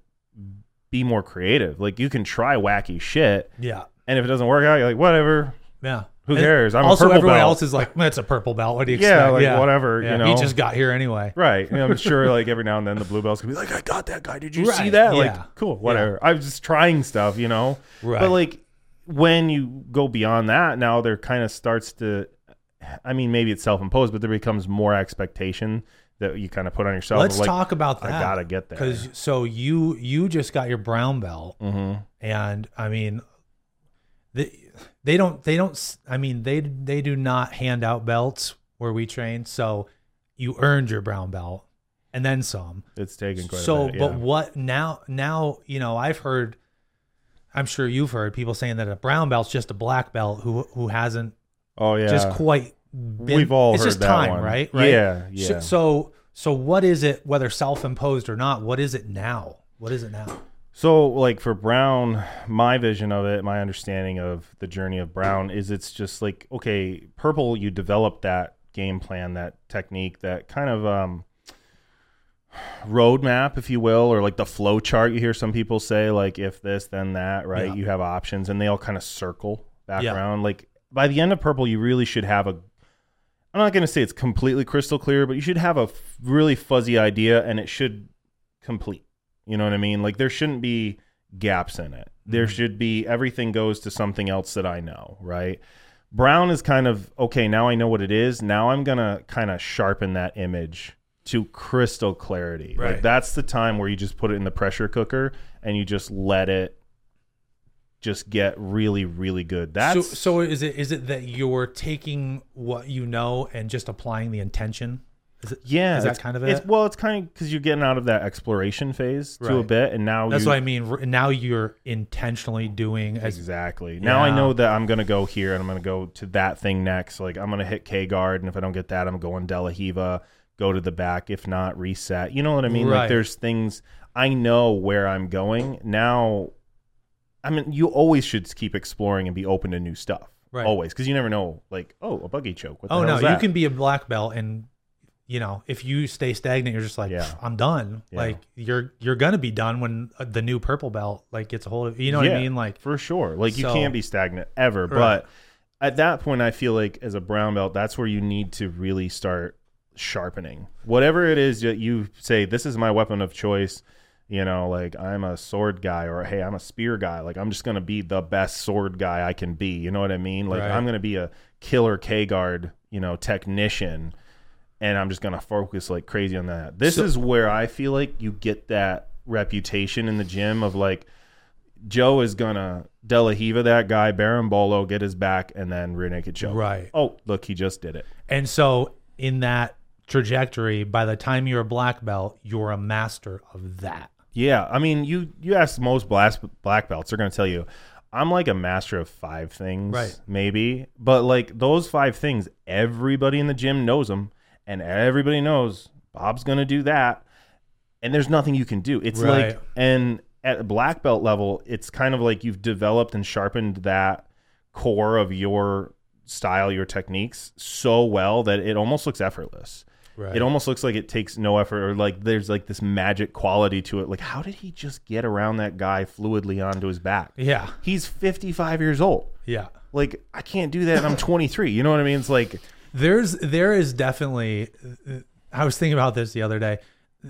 be more creative. Like you can try wacky shit, yeah, and if it doesn't work out, you're like, whatever. yeah. Who And cares? I'm a also, purple everyone belt. else is like, that's a purple belt. What do you Yeah, expect? like, whatever, you know, he just got here anyway. Right. I'm sure like every now and then the blue belts can be like, I got that guy. Did you see that? yeah. Like, cool, whatever. I was just trying stuff, you know? Right. But like when you go beyond that, now there kind of starts to I mean, maybe it's self imposed, but there becomes more expectation that you kind of put on yourself. Let's like, talk about that. I gotta get there. because so you you just got your brown belt, Mhm. and I mean, they they don't they don't I mean they they do not hand out belts where we train. So you earned your brown belt and then some. It's taken quite so a bit. but what now now you know i've heard i'm sure you've heard people saying that a brown belt's just a black belt who who hasn't oh yeah. just quite been, We've all it's heard just that time one. right right Yeah, So- yeah. so so what is it whether self-imposed or not what is it now what is it now So, like for Brown, my vision of it, my understanding of the journey of Brown is it's just like, okay, purple, you develop that game plan, that technique, that kind of um, roadmap, if you will, or like the flow chart. You hear some people say, like, if this, then that, right? Yeah. You have options and they all kind of circle back Yeah. around. Like, by the end of purple, you really should have a I'm not going to say it's completely crystal clear, but you should have a f- really fuzzy idea and it should complete. You know what I mean? Like there shouldn't be gaps in it. There Mhm. should be everything goes to something else that I know, right? Brown is kind of okay, now I know what it is. Now I'm going to kind of sharpen that image to crystal clarity. Like Right. that's the time where you just put it in the pressure cooker and you just let it just get really really good. That's so so is it is it that you're taking what you know and just applying the intention is it Yeah, Is that kind of It's, it? well, it's kind of because you're getting out of that exploration phase to a bit, and now that's you, what i mean now you're intentionally doing as exactly. Now I know that I'm gonna go here, and I'm gonna go to that thing next. Like I'm gonna hit K guard, and if I don't get that, I'm going De La Riva, go to the back. If not, reset. You know what I mean? Right. Like there's things I know where I'm going now. I mean, you always should keep exploring and be open to new stuff. Right. Always, because you never know. Like, oh, a buggy choke. What the Oh no, you can be a black belt and you know, if you stay stagnant, you're just like, Yeah. I'm done. Yeah. Like you're you're gonna be done when uh, the new purple belt like gets a hold of you know what I mean? Like for sure. Like you So- can't be stagnant ever. Right. But at that point, I feel like as a brown belt, that's where you need to really start sharpening whatever it is that you say. This is my weapon of choice. You know, like I'm a sword guy, or hey, I'm a spear guy. Like I'm just gonna be the best sword guy I can be. You know what I mean? Like Right. I'm gonna be a killer K guard, you know, technician, and I'm just gonna focus like crazy on that. This So- is where I feel like you get that reputation in the gym of like Joe is gonna De La Riva that guy, berimbolo, get his back, and then rear naked choke. Right. Oh, look, he just did it. and so in that trajectory, by the time you're a black belt, you're a master of that. Yeah, I mean, you you ask most black black belts, they're gonna tell you, I'm like a master of five things, Right. Maybe, but like those five things, everybody in the gym knows them, and everybody knows Bob's gonna do that, and there's nothing you can do. It's Right. like, and at a black belt level, it's kind of like you've developed and sharpened that core of your style, your techniques so well that it almost looks effortless. Right. It almost looks like it takes no effort or like there's like this magic quality to it. Like, how did he just get around that guy fluidly onto his back? yeah. He's 55 years old. Yeah. Like, I can't do that and I'm 23. You know what I mean? It's like, There's there is definitely I was thinking about this the other day.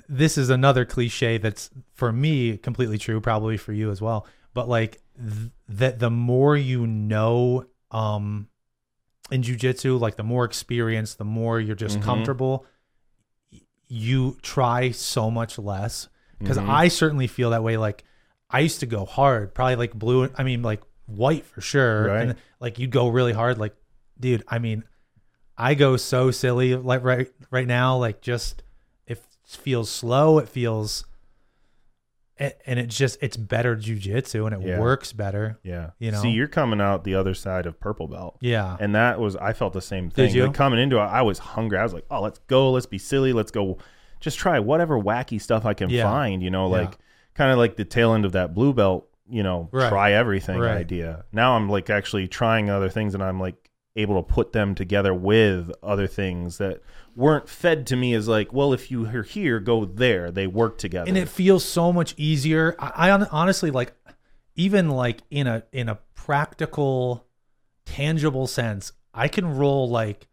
This is another cliche that's for me completely true, probably for you as well. But like th- that the more you know um in jujitsu, like the more experience, the more you're just Mhm. comfortable, you try so much less. Because Mhm. I certainly feel that way. Like I used to go hard, probably like blue. I mean, like white for sure. Right. And like you'd go really hard. Like, dude, I mean, I go so silly like right right now. Like just it feels slow. It feels, and it's just it's better jujitsu and it Yeah. works better. yeah. You know? See, you're coming out the other side of purple belt. Yeah. And that was, I felt the same thing. you? Like coming into it, I was hungry. I was like, oh, let's go. Let's be silly. Let's go. Just try whatever wacky stuff I can Yeah. find, you know, Yeah. like kind of like the tail end of that blue belt, you know, Right. try everything Right. idea. Now I'm like actually trying other things and I'm like able to put them together with other things that weren't fed to me as like, well, if you are here, go there. They work together. and it feels so much easier. I, I honestly like, even like in a in a practical, tangible sense, I can roll like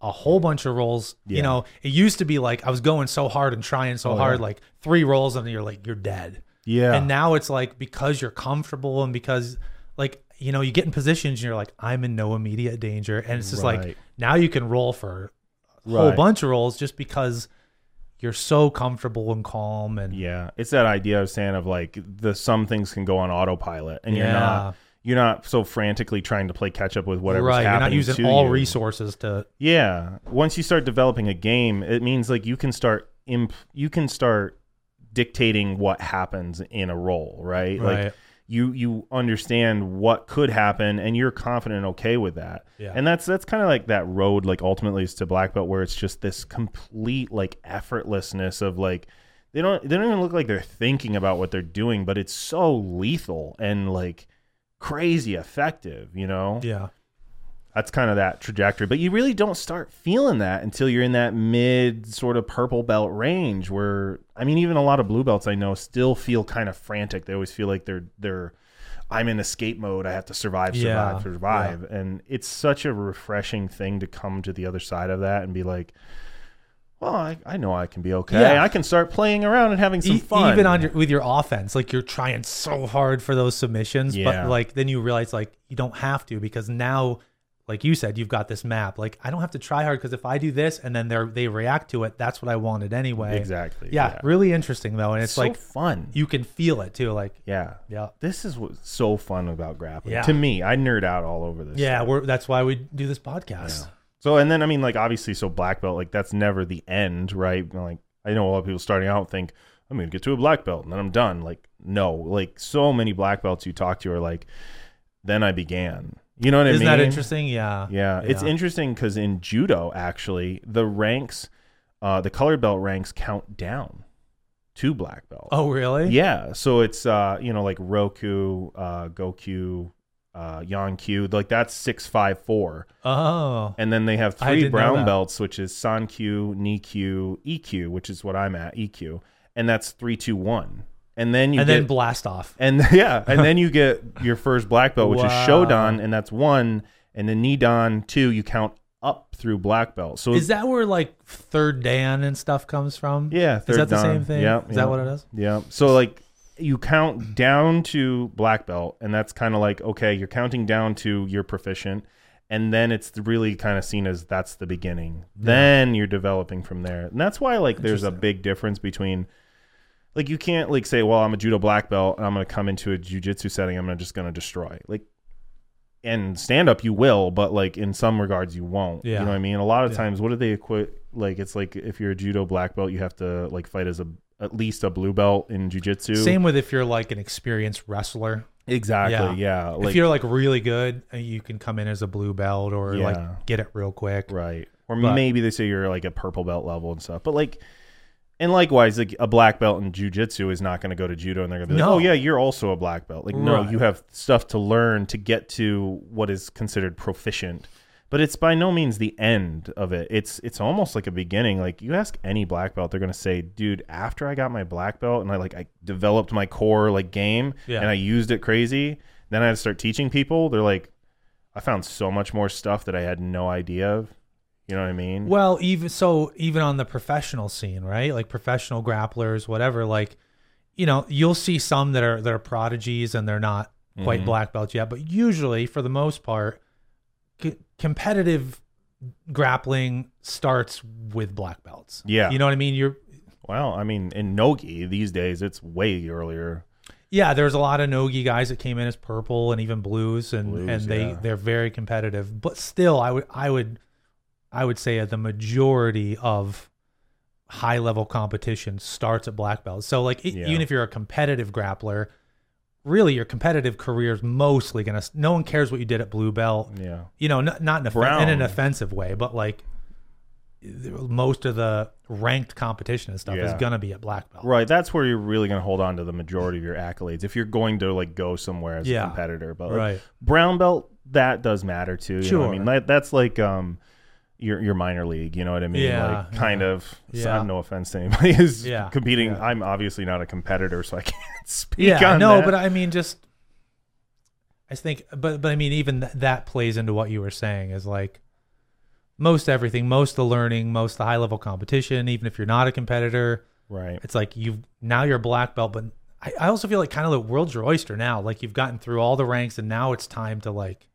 a whole bunch of rolls. Yeah. You know, it used to be like I was going so hard and trying so Oh, hard, yeah. like three rolls, and you're like you're dead. yeah. And now it's like because you're comfortable and because like you know you get in positions and you're like I'm in no immediate danger, and it's just like now you can roll for whole Right. bunch of roles just because you're so comfortable and calm and Yeah, it's that idea I was saying of like the some things can go on autopilot, and you're not you're not so frantically trying to play catch up with whatever's right. You're happening not using all you. resources to Yeah, once you start developing a game, it means like you can start imp- you can start dictating what happens in a role, right? Right. Like you you understand what could happen, and you're confident and okay with that. Yeah. And that's that's kind of like that road, like ultimately is to black belt, where it's just this complete like effortlessness of like they don't they don't even look like they're thinking about what they're doing, but it's so lethal and like crazy effective, you know? yeah. That's kind of that trajectory. But you really don't start feeling that until you're in that mid sort of purple belt range where I mean even a lot of blue belts I know still feel kind of frantic. They always feel like they're they're I'm in escape mode. I have to survive, survive, Yeah, survive. And it's such a refreshing thing to come to the other side of that and be like, well, I, I know I can be okay. Yeah. I can start playing around and having some E- fun. Even on your with your offense, like you're trying so hard for those submissions, Yeah. but like then you realize like you don't have to because now, like you said, you've got this map. Like I don't have to try hard because if I do this and then they they react to it, that's what I wanted anyway. exactly. Yeah, really interesting though, and it's so like fun. you can feel it too. Like yeah. yeah, This is what's so fun about grappling. Yeah. To me, I nerd out all over this. yeah. We're that's why we do this podcast. So and then I mean like obviously so black belt like that's never the end, right? Like I know a lot of people starting out think I'm going to get to a black belt and then I'm done. Like no, like so many black belts you talk to are like then I began. You know what I mean? Isn't that interesting? Yeah. Yeah, it's interesting cuz in judo actually the ranks uh, the colored belt ranks count down to black belt. Oh, really? Yeah, so it's uh, you know like Roku, uh, Goku, uh, Yonkyu, like that's six five four, Oh, and then they have three brown belts, which is Sankyu, Nikyu, Ikkyu, which is what I'm at, Ikkyu, and that's three two one, and then you and get then blast off. and yeah, and then you get your first black belt, which is Wow. Shodan, and that's one, and then Nidan two, you count up through black belt. So Is that where like third Dan and stuff comes from? yeah, Is that the dan. same thing? Yeah, Is yeah. that what it is? Yeah. So like you count down to black belt, and that's kind of like okay, you're counting down to you're proficient, and then it's really kind of seen as that's the beginning. Then you're developing from there, and that's why like there's a big difference between. Like you can't like say, well, I'm a judo black belt, and I'm gonna come into a jujitsu setting. I'm gonna just gonna destroy. Like, and stand up, you will, but like in some regards, you won't. Yeah. You know what I mean? A lot of Yeah. times, what do they equate? Like, it's like if you're a judo black belt, you have to like fight as a at least a blue belt in jujitsu. Same with if you're like an experienced wrestler. Exactly. Yeah. Like, if you're like really good, uh, you can come in as a blue belt or Yeah. like get it real quick. right. Or But- maybe they say you're like a purple belt level and stuff. But like, and likewise, like a black belt in jujitsu is not going to go to judo and they're going to be like, oh, No. oh yeah, you're also a black belt. Like, no, Right. you have stuff to learn to get to what is considered proficient. But it's by no means the end of it. It's it's almost like a beginning. Like you ask any black belt, they're gonna say, "Dude, after I got my black belt and I like I developed my core like game Yeah. and I used it crazy, then I had to start teaching people." They're like, "I found so much more stuff that I had no idea of." You know what I mean? Well, even so, even on the professional scene, right? Like professional grapplers, whatever. Like, you know, you'll see some that are that are prodigies and they're not quite Mhm. black belts yet, but usually, for the most part, c- competitive grappling starts with black belts. Yeah. you know what I mean. You're Well, I mean, in nogi these days, it's way earlier. yeah. There's a lot of nogi guys that came in as purple and even blues, and Blues, and they yeah. they're very competitive. But still, I would I would I would say the majority of high level competition starts at black belt. So like it, Yeah. even if you're a competitive grappler, really your competitive career is mostly gonna. No one cares what you did at blue belt. Yeah. You know, not not in, in an offensive way, but like most of the ranked competition and stuff is gonna be at black belt. Right. That's where you're really going to hold on to the majority of your accolades if you're going to like go somewhere as Yeah. a competitor. But like, Right. brown belt, that does matter too. You know what I mean? That, that's like um your your minor league. You know what I mean? Yeah, Like kind yeah. of. So Yeah. no offense to anybody who's Yeah, competing. yeah. I'm obviously not a competitor, so I can't speak. Yeah, on no, that. but I mean, just I think, but but I mean, even th- that plays into what you were saying is like most everything, most the learning, most the high level competition. Even if you're not a competitor, right. it's like you've now you're a black belt. But I, I also feel like kind of the world's your oyster now. Like you've gotten through all the ranks, and now it's time to like,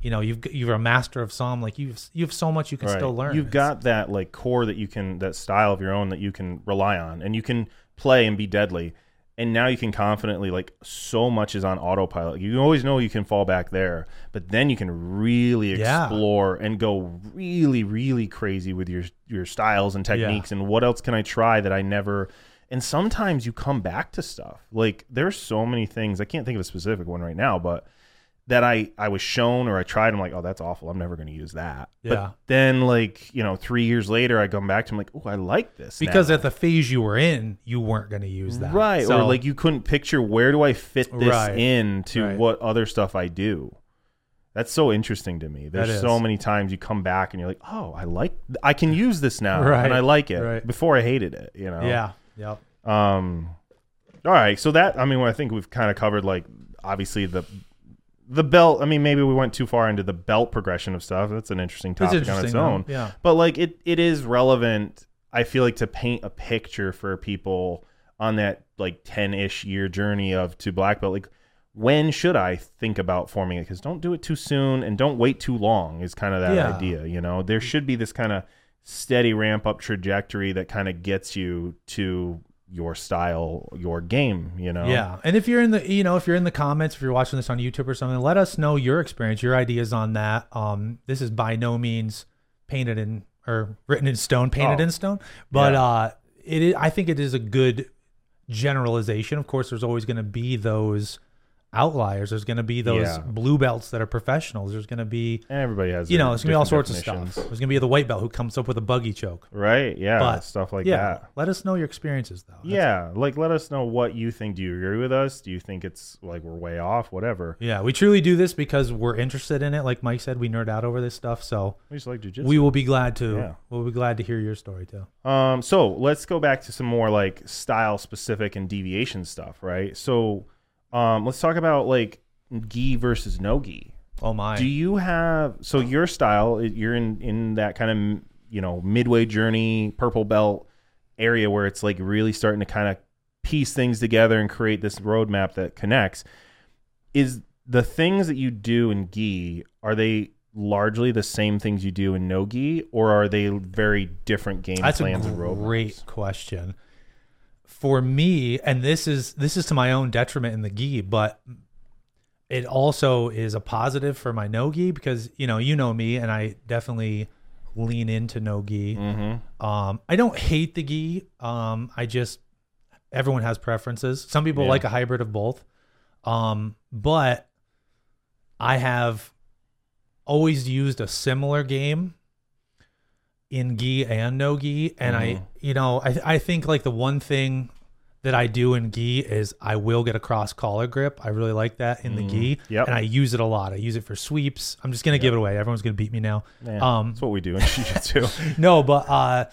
you know, you've you're a master of some. Like you've you have so much you can Right. still learn. You've It's- got that like core that you can that style of your own that you can rely on and you can play and be deadly. And now you can confidently like so much is on autopilot. You always know you can fall back there, but then you can really Yeah. explore and go really really crazy with your your styles and techniques and what else can I try that I never and sometimes you come back to stuff. Like there's so many things. I can't think of a specific one right now, but that I I was shown or I tried. I'm like, oh, that's awful. I'm never going to use that. Yeah. But then, like you know, three years later, I come back to. I'm like, oh, I like this because now. at the phase you were in, you weren't going to use that, right, or like you couldn't picture where do I fit this Right. in to Right. what other stuff I do. That's so interesting to me. There's so many times you come back and you're like, oh, I like, I can use this now, Right, and I like it. right. Before I hated it, you know. yeah, yep. Um, all right. So that I mean, I think we've kind of covered like obviously the the belt. I mean, maybe we went too far into the belt progression of stuff. That's an interesting topic interesting. on its own. Yeah. But like it, it is relevant. I feel like to paint a picture for people on that like ten ish year journey of to black belt. Like, when should I think about forming it? Because don't do it too soon and don't wait too long. Is kind of that Yeah. idea. You know, there should be this kind of steady ramp up trajectory that kind of gets you to your style, your game. You know. Yeah. And if you're in the, you know, if you're in the comments, if you're watching this on YouTube or something, let us know your experience, your ideas on that. Um, this is by no means painted in or written in stone, painted Oh. in stone, but Yeah. uh, it is, I think it is a good generalization. Of course, there's always going to be those outliers. There's going to be those Yeah. blue belts that are professionals. There's going to be, everybody has you know, it's going to be all sorts of stuff. There's going to be the white belt who comes up with a buggy choke. right? Yeah, But, stuff like yeah, that. let us know your experiences though. That's- Yeah, like let us know what you think. Do you agree with us? Do you think it's like we're way off? Whatever. yeah, we truly do this because we're interested in it. Like Mike said, we nerd out over this stuff, so We just like jujitsu. we will be glad to. Yeah. We'll be glad to hear your story too. Um, so let's go back to some more like style specific and deviation stuff, right? So, um, let's talk about like gi versus no gi. Oh my! Do you have so your style? You're in in that kind of you know midway journey purple belt area where it's like really starting to kind of piece things together and create this roadmap that connects. Is the things that you do in gi are they largely the same things you do in no gi, or are they very different game That's a plans and roadmaps? great question. For me, and this is this is to my own detriment in the gi, but it also is a positive for my no gi because you know you know me, and I definitely lean into no gi. Mm-hmm. Um, I don't hate the gi. Um, I just everyone has preferences. Some people Yeah. like a hybrid of both. Um, but I have always used a similar game in gi and no gi, and I, Mhm. you know, I I think like the one thing that I do in gi is I will get a cross collar grip. I really like that in the gi, Yep. and I use it a lot. I use it for sweeps. I'm just gonna give it away. Everyone's gonna beat me now. Yeah, Um, that's what we do in jiu-jitsu. no, but uh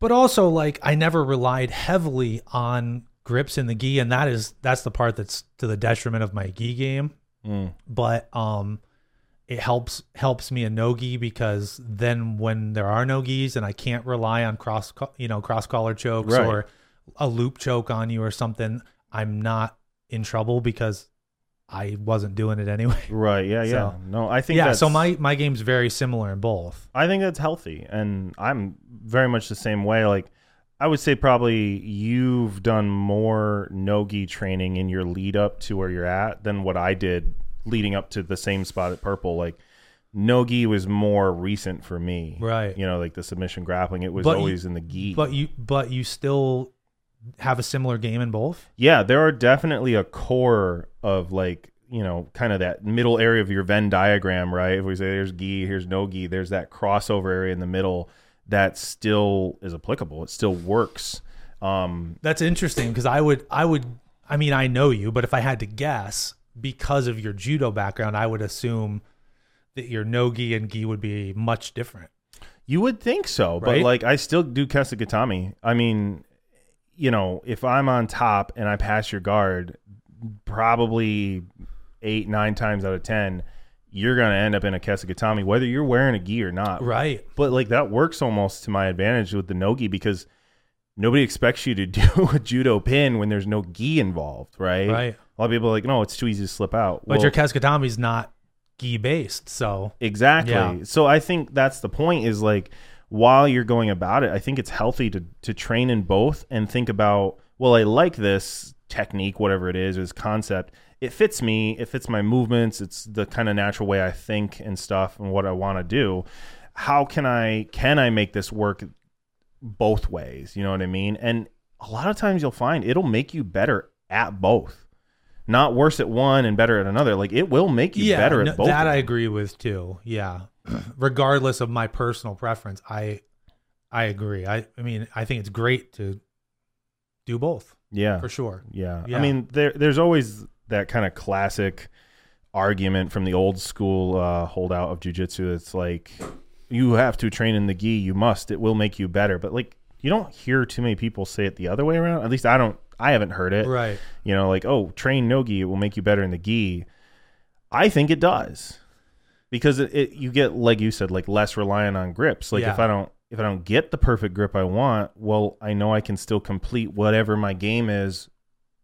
but also like I never relied heavily on grips in the gi and that is that's the part that's to the detriment of my gi game. Mm. But um it helps helps me a no gi because then when there are no gis and I can't rely on cross you know cross collar chokes Right. or a loop choke on you or something, I'm not in trouble because I wasn't doing it anyway. Right. Yeah. Yeah. So- no, I think yeah, so my my game's very similar in both. I think that's healthy, and I'm very much the same way. Like, I would say probably you've done more no-gi training in your lead up to where you're at than what I did leading up to the same spot at Purple. Like, no-gi was more recent for me. Right. You know, like the submission grappling, it was But you- always in the gi. But you but you still have a similar game in both? yeah, there are definitely a core of like you know, kind of that middle area of your Venn diagram, right? If we say there's gi, here's no gi, there's that crossover area in the middle that still is applicable. It still works. Um, That's interesting because I would I would I mean I know you, but if I had to guess because of your judo background, I would assume that your no gi and gi would be much different. you would think so, but like I still do Kesa-gatame. I mean, you know, if I'm on top and I pass your guard, probably eight, nine times out of ten, you're gonna end up in a Kesa-gatame, whether you're wearing a gi or not. Right. But like that works almost to my advantage with the nogi because nobody expects you to do a judo pin when there's no gi involved, right? Right. A lot of people are like, no, it's too easy to slip out. But Well, your Kesa-gatame's not gi based, so exactly. Yeah. So I think that's the point. Is like while you're going about it, I think it's healthy to to train in both and think about, well, I like this technique, whatever it is, or this concept. It fits me. It fits my movements. It's the kind of natural way I think and stuff, and what I want to do. How can I can I make this work both ways? You know what I mean? And a lot of times you'll find it'll make you better at both. Not worse at one and better at another. Like it will make you yeah, better no- at both. that I agree with too. Yeah, regardless of my personal preference, I I agree. I I mean I think it's great to do both yeah. for sure. Yeah. Yeah. I mean, there there's always that kind of classic argument from the old school uh, holdout of jujitsu. It's like you have to train in the gi. You must. It will make you better. But like you don't hear too many people say it the other way around. At least I don't. I haven't heard it. Right. You know, like oh, train no gi. It will make you better in the gi. I think it does because it, it you get like you said like less reliant on grips. Like if I don't if I don't get the perfect grip I want, well, I know I can still complete whatever my game is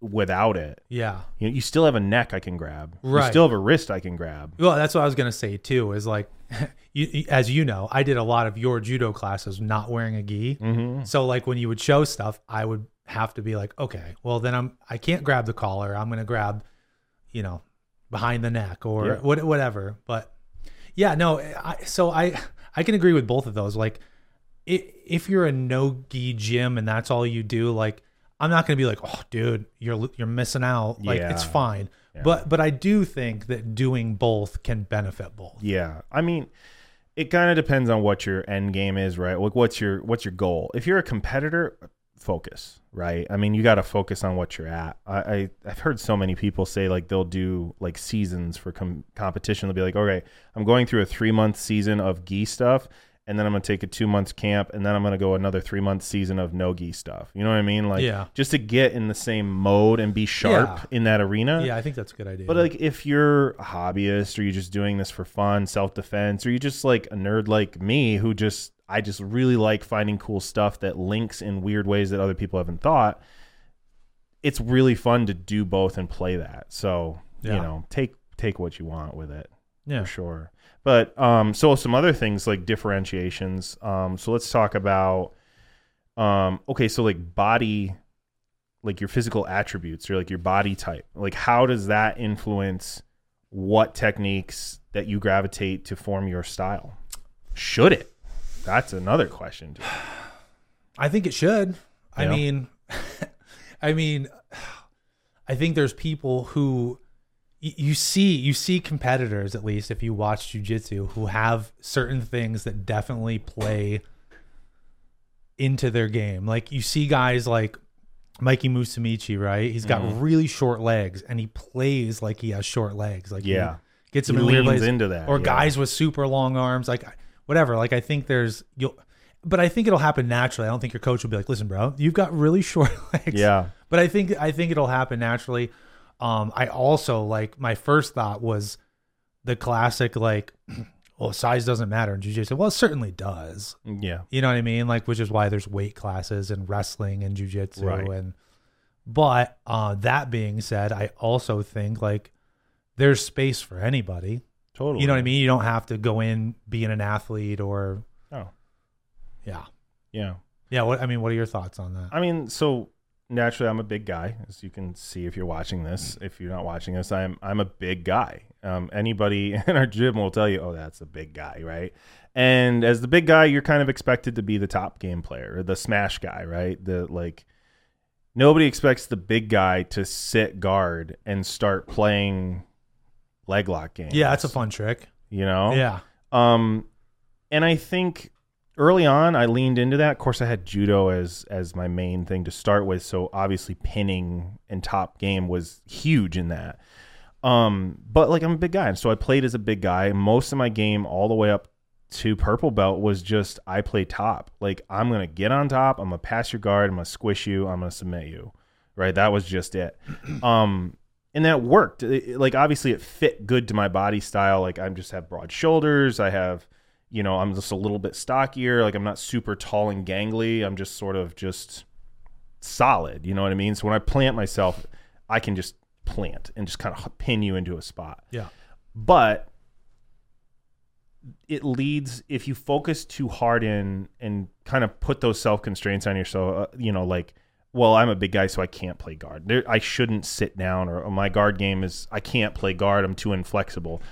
without it. Yeah. You know, you still have a neck I can grab. You still have a wrist I can grab. Well, that's what I was gonna say too. Is like, you- as you know, I did a lot of your judo classes not wearing a gi. Mm-hmm. So like when you would show stuff, I would have to be like, okay, well then I'm I can't grab the collar. I'm gonna grab, you know, behind the neck or Yeah. what whatever. But yeah, no. I, so I I can agree with both of those. Like, if you're a no gi gym and that's all you do, like I'm not gonna be like, oh, dude, you're you're missing out. Like it's fine. Yeah. But but I do think that doing both can benefit both. Yeah, I mean, it kind of depends on what your end game is, right? Like, what's your what's your goal? If you're a competitor, focus, right? I mean, you got to focus on what you're at. I, I I've heard so many people say like they'll do like seasons for com- competition. They'll be like, okay, I'm going through a three month season of gi stuff, and then I'm gonna take a two months camp, and then I'm gonna go another three month season of no gi stuff. You know what I mean? Like, Yeah. just to get in the same mode and be sharp Yeah. in that arena. Yeah, I think that's a good idea. But like if you're a hobbyist or you're just doing this for fun, self defense, or you just like a nerd like me who just I just really like finding cool stuff that links in weird ways that other people haven't thought. It's really fun to do both and play that. So, you know, take take what you want with it yeah. for sure. But um so some other things like differentiations. Um so let's talk about um okay, so like body like your physical attributes or like your body type. Like how does that influence what techniques that you gravitate to form your style? Should it? That's another question. I think it should. I Yeah. mean, I mean, I think there's people who you see you see competitors at least if you watch jujitsu who have certain things that definitely play into their game. Like you see guys like Mikey Musumeci, right? He's got Mm-hmm. really short legs and he plays like he has short legs. Like Yeah. gets He in leans into that, or yeah. guys with super long arms, like whatever. Like I think there's you'll, but I think it'll happen naturally. I don't think your coach will be like, "Listen, bro, you've got really short legs." Yeah. but I think I think it'll happen naturally. Um, I also like my first thought was the classic like, well, size doesn't matter in jujitsu. Well, it certainly does. Yeah. You know what I mean? Like, which is why there's weight classes and wrestling and jujitsu Right. and. But uh, that being said, I also think like there's space for anybody. Totally. You know what I mean? You don't have to go in being an athlete or Oh. yeah. Yeah. Yeah, what I mean, what are your thoughts on that? I mean, so naturally, I'm a big guy, as you can see if you're watching this. If you're not watching this, I'm I'm a big guy. Um, anybody in our gym will tell you, "Oh, that's a big guy," right? And as the big guy, you're kind of expected to be the top game player, or the smash guy, right? The like, nobody expects the big guy to sit guard and start playing leg lock games. Yeah, that's a fun trick. you know. Yeah. Um, and I think early on I leaned into that. Of course, I had judo as as my main thing to start with, so obviously pinning and top game was huge in that. Um, but like I'm a big guy, and so I played as a big guy. Most of my game, all the way up to purple belt, was just I play top. Like I'm gonna get on top, I'm gonna pass your guard, I'm gonna squish you, I'm gonna submit you. Right, that was just it. Um, and that worked. It- like obviously, it fit good to my body style. Like I'm just have broad shoulders. I have, you know, I'm just a little bit stockier. Like I'm not super tall and gangly. I'm just sort of just solid. You know what I mean? So when I plant myself, I can just plant and just kind of pin you into a spot. Yeah. But it leads if you focus too hard in and kind of put those self constraints on yourself. Uh, you know, like, well, I'm a big guy, so I can't play guard. There, I shouldn't sit down, or, or my guard game is I can't play guard. I'm too inflexible.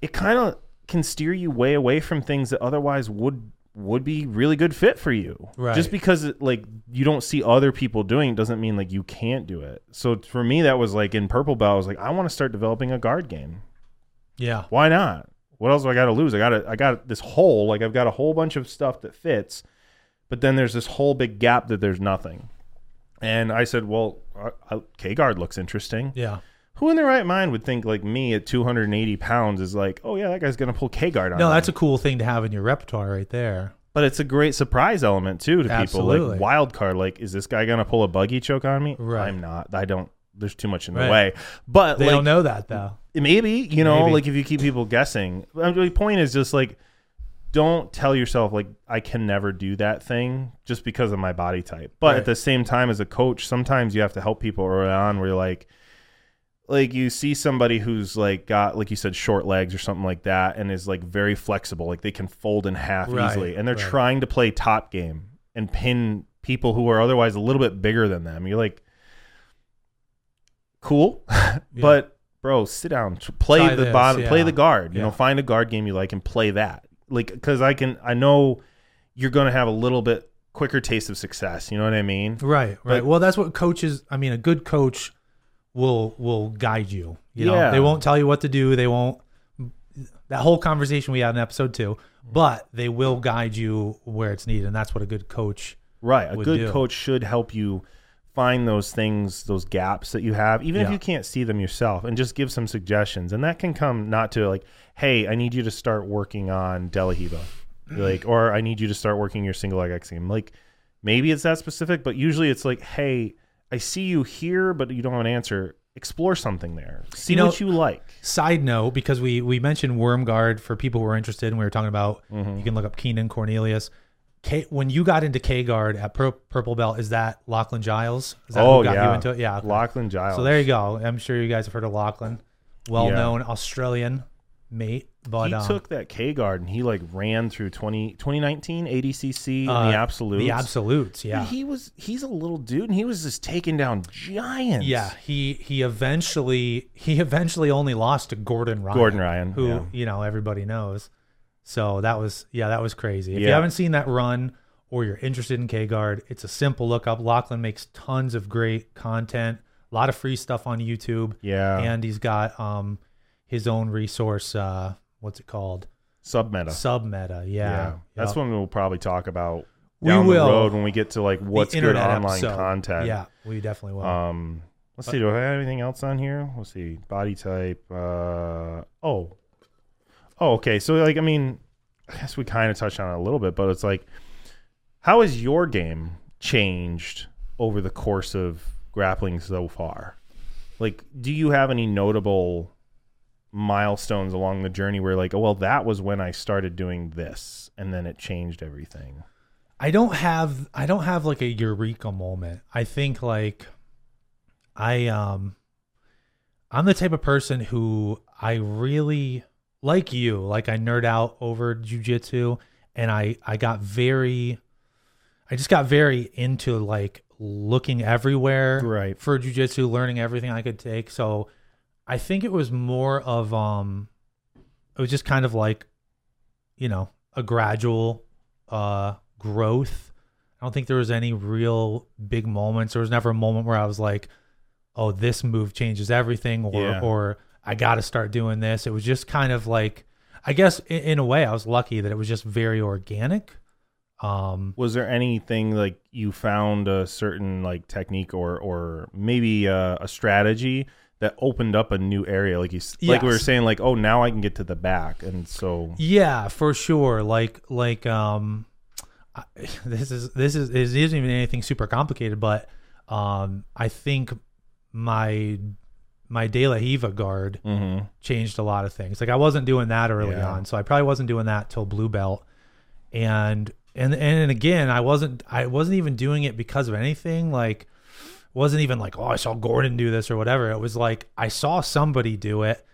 It kind of can steer you way away from things that otherwise would would be really good fit for you. Right. Just because it, like you don't see other people doing it doesn't mean like you can't do it. So for me, that was like in purple belt. I was like, I want to start developing a guard game Yeah. why not? What else do I got to lose? I got I got this hole. Like I've got a whole bunch of stuff that fits, but then there's this whole big gap that there's nothing. And I said, well, uh, K guard looks interesting. Yeah. Who in their right mind would think like me at 280 pounds is like, oh yeah, that guy's gonna pull K guard on? Me. No, me. that's a cool thing to have in your repertoire right there. but it's a great surprise element too to people. Like wild card, like is this guy gonna pull a buggy choke on me? Right. I'm not. I don't. There's too much in the Right. way. But They like, don't know that though. Maybe, you know, Maybe. like if you keep people guessing. The point is just like, don't tell yourself, like, I can never do that thing just because of my body type. But Right. at the same time, as a coach, sometimes you have to help people early on where you're like, like you see somebody who's like got like you said short legs or something like that and is like very flexible like they can fold in half Right, easily. And they're right. trying to play top game and pin people who are otherwise a little bit bigger than them. You're like cool. But bro sit down play Try the this, bottom play the guard. You know find a guard game you like and play that like because i can i know you're going to have a little bit quicker taste of success you know what i mean Right, right. But- well, that's what coaches. I mean, a good coach will will guide you. You know, Yeah. they won't tell you what to do. They won't. That whole conversation we had in episode two, but they will guide you where it's needed, and that's what a good coach. Right. A good do. coach should help you find those things, those gaps that you have, even if you can't see them yourself, and just give some suggestions. And that can come not to like, hey, I need you to start working on De La Riva, like, or I need you to start working your single leg extreme. Like, maybe it's that specific, but usually it's like, hey, I see you here, but you don't have an answer. Explore something there. See You know- what you like. Side note, because we we mentioned worm guard for people who are interested, and we were talking about Mm-hmm. you can look up Keenan Cornelius. K, when you got into K guard at Pur- Purple Belt, is that Lachlan Giles? Is that oh who got yeah, you into it? Yeah. okay. Lachlan Giles. So there you go. I'm sure you guys have heard of Lachlan, well known Australian mate. But he um, took that K guard and he like ran through 20, 2019 ADCC uh, in the absolutes. the absolutes. Yeah. He was he's a little dude and he was just taking down giants. Yeah, he he eventually he eventually only lost to Gordon Ryan. Gordon Ryan, who yeah. you know everybody knows. So that was yeah, that was crazy. If you haven't seen that run or you're interested in K guard, it's a simple look up. Lachlan makes tons of great content, a lot of free stuff on YouTube, Yeah. and he's got um his own resource. Uh, what's it called? Submeta. Submeta. Yeah, yeah. That's Yep. one we'll probably talk about We will. the road when we get to like what's good online episode. content. Yeah, we definitely will. Um let's see, do I have anything else on here? Let's see. Body type. Uh oh. Oh, okay. So like I mean, I guess we kind of touched on it a little bit, but it's like how has your game changed over the course of grappling so far? Like, do you have any notable milestones along the journey where like, oh well, that was when I started doing this and then it changed everything? I don't have I don't have like a eureka moment. I think like I um I'm the type of person who I really like you, like I nerd out over jujitsu and I I got very I just got very into like looking everywhere Right. for jujitsu, learning everything I could take. So I think it was more of um it was just kind of like you know, a gradual uh growth. I don't think there was any real big moments. There was never a moment where I was like, "Oh, this move changes everything," or Yeah. or I got to start doing this. It was just kind of like, I guess in, in a way, I was lucky that it was just very organic. Um, was there anything like you found a certain like technique or or maybe uh, a strategy that opened up a new area like you s like we were saying like oh now I can get to the back and so Yeah, for sure. Like like um I, this is this is it isn't even anything super complicated, but um I think my my De La Riva guard Mhm. changed a lot of things. Like I wasn't doing that early Yeah. on, so I probably wasn't doing that till blue belt. And and and again, I wasn't I wasn't even doing it because of anything. Like wasn't even like, oh, I saw Gordon do this or whatever. It was like I saw somebody do it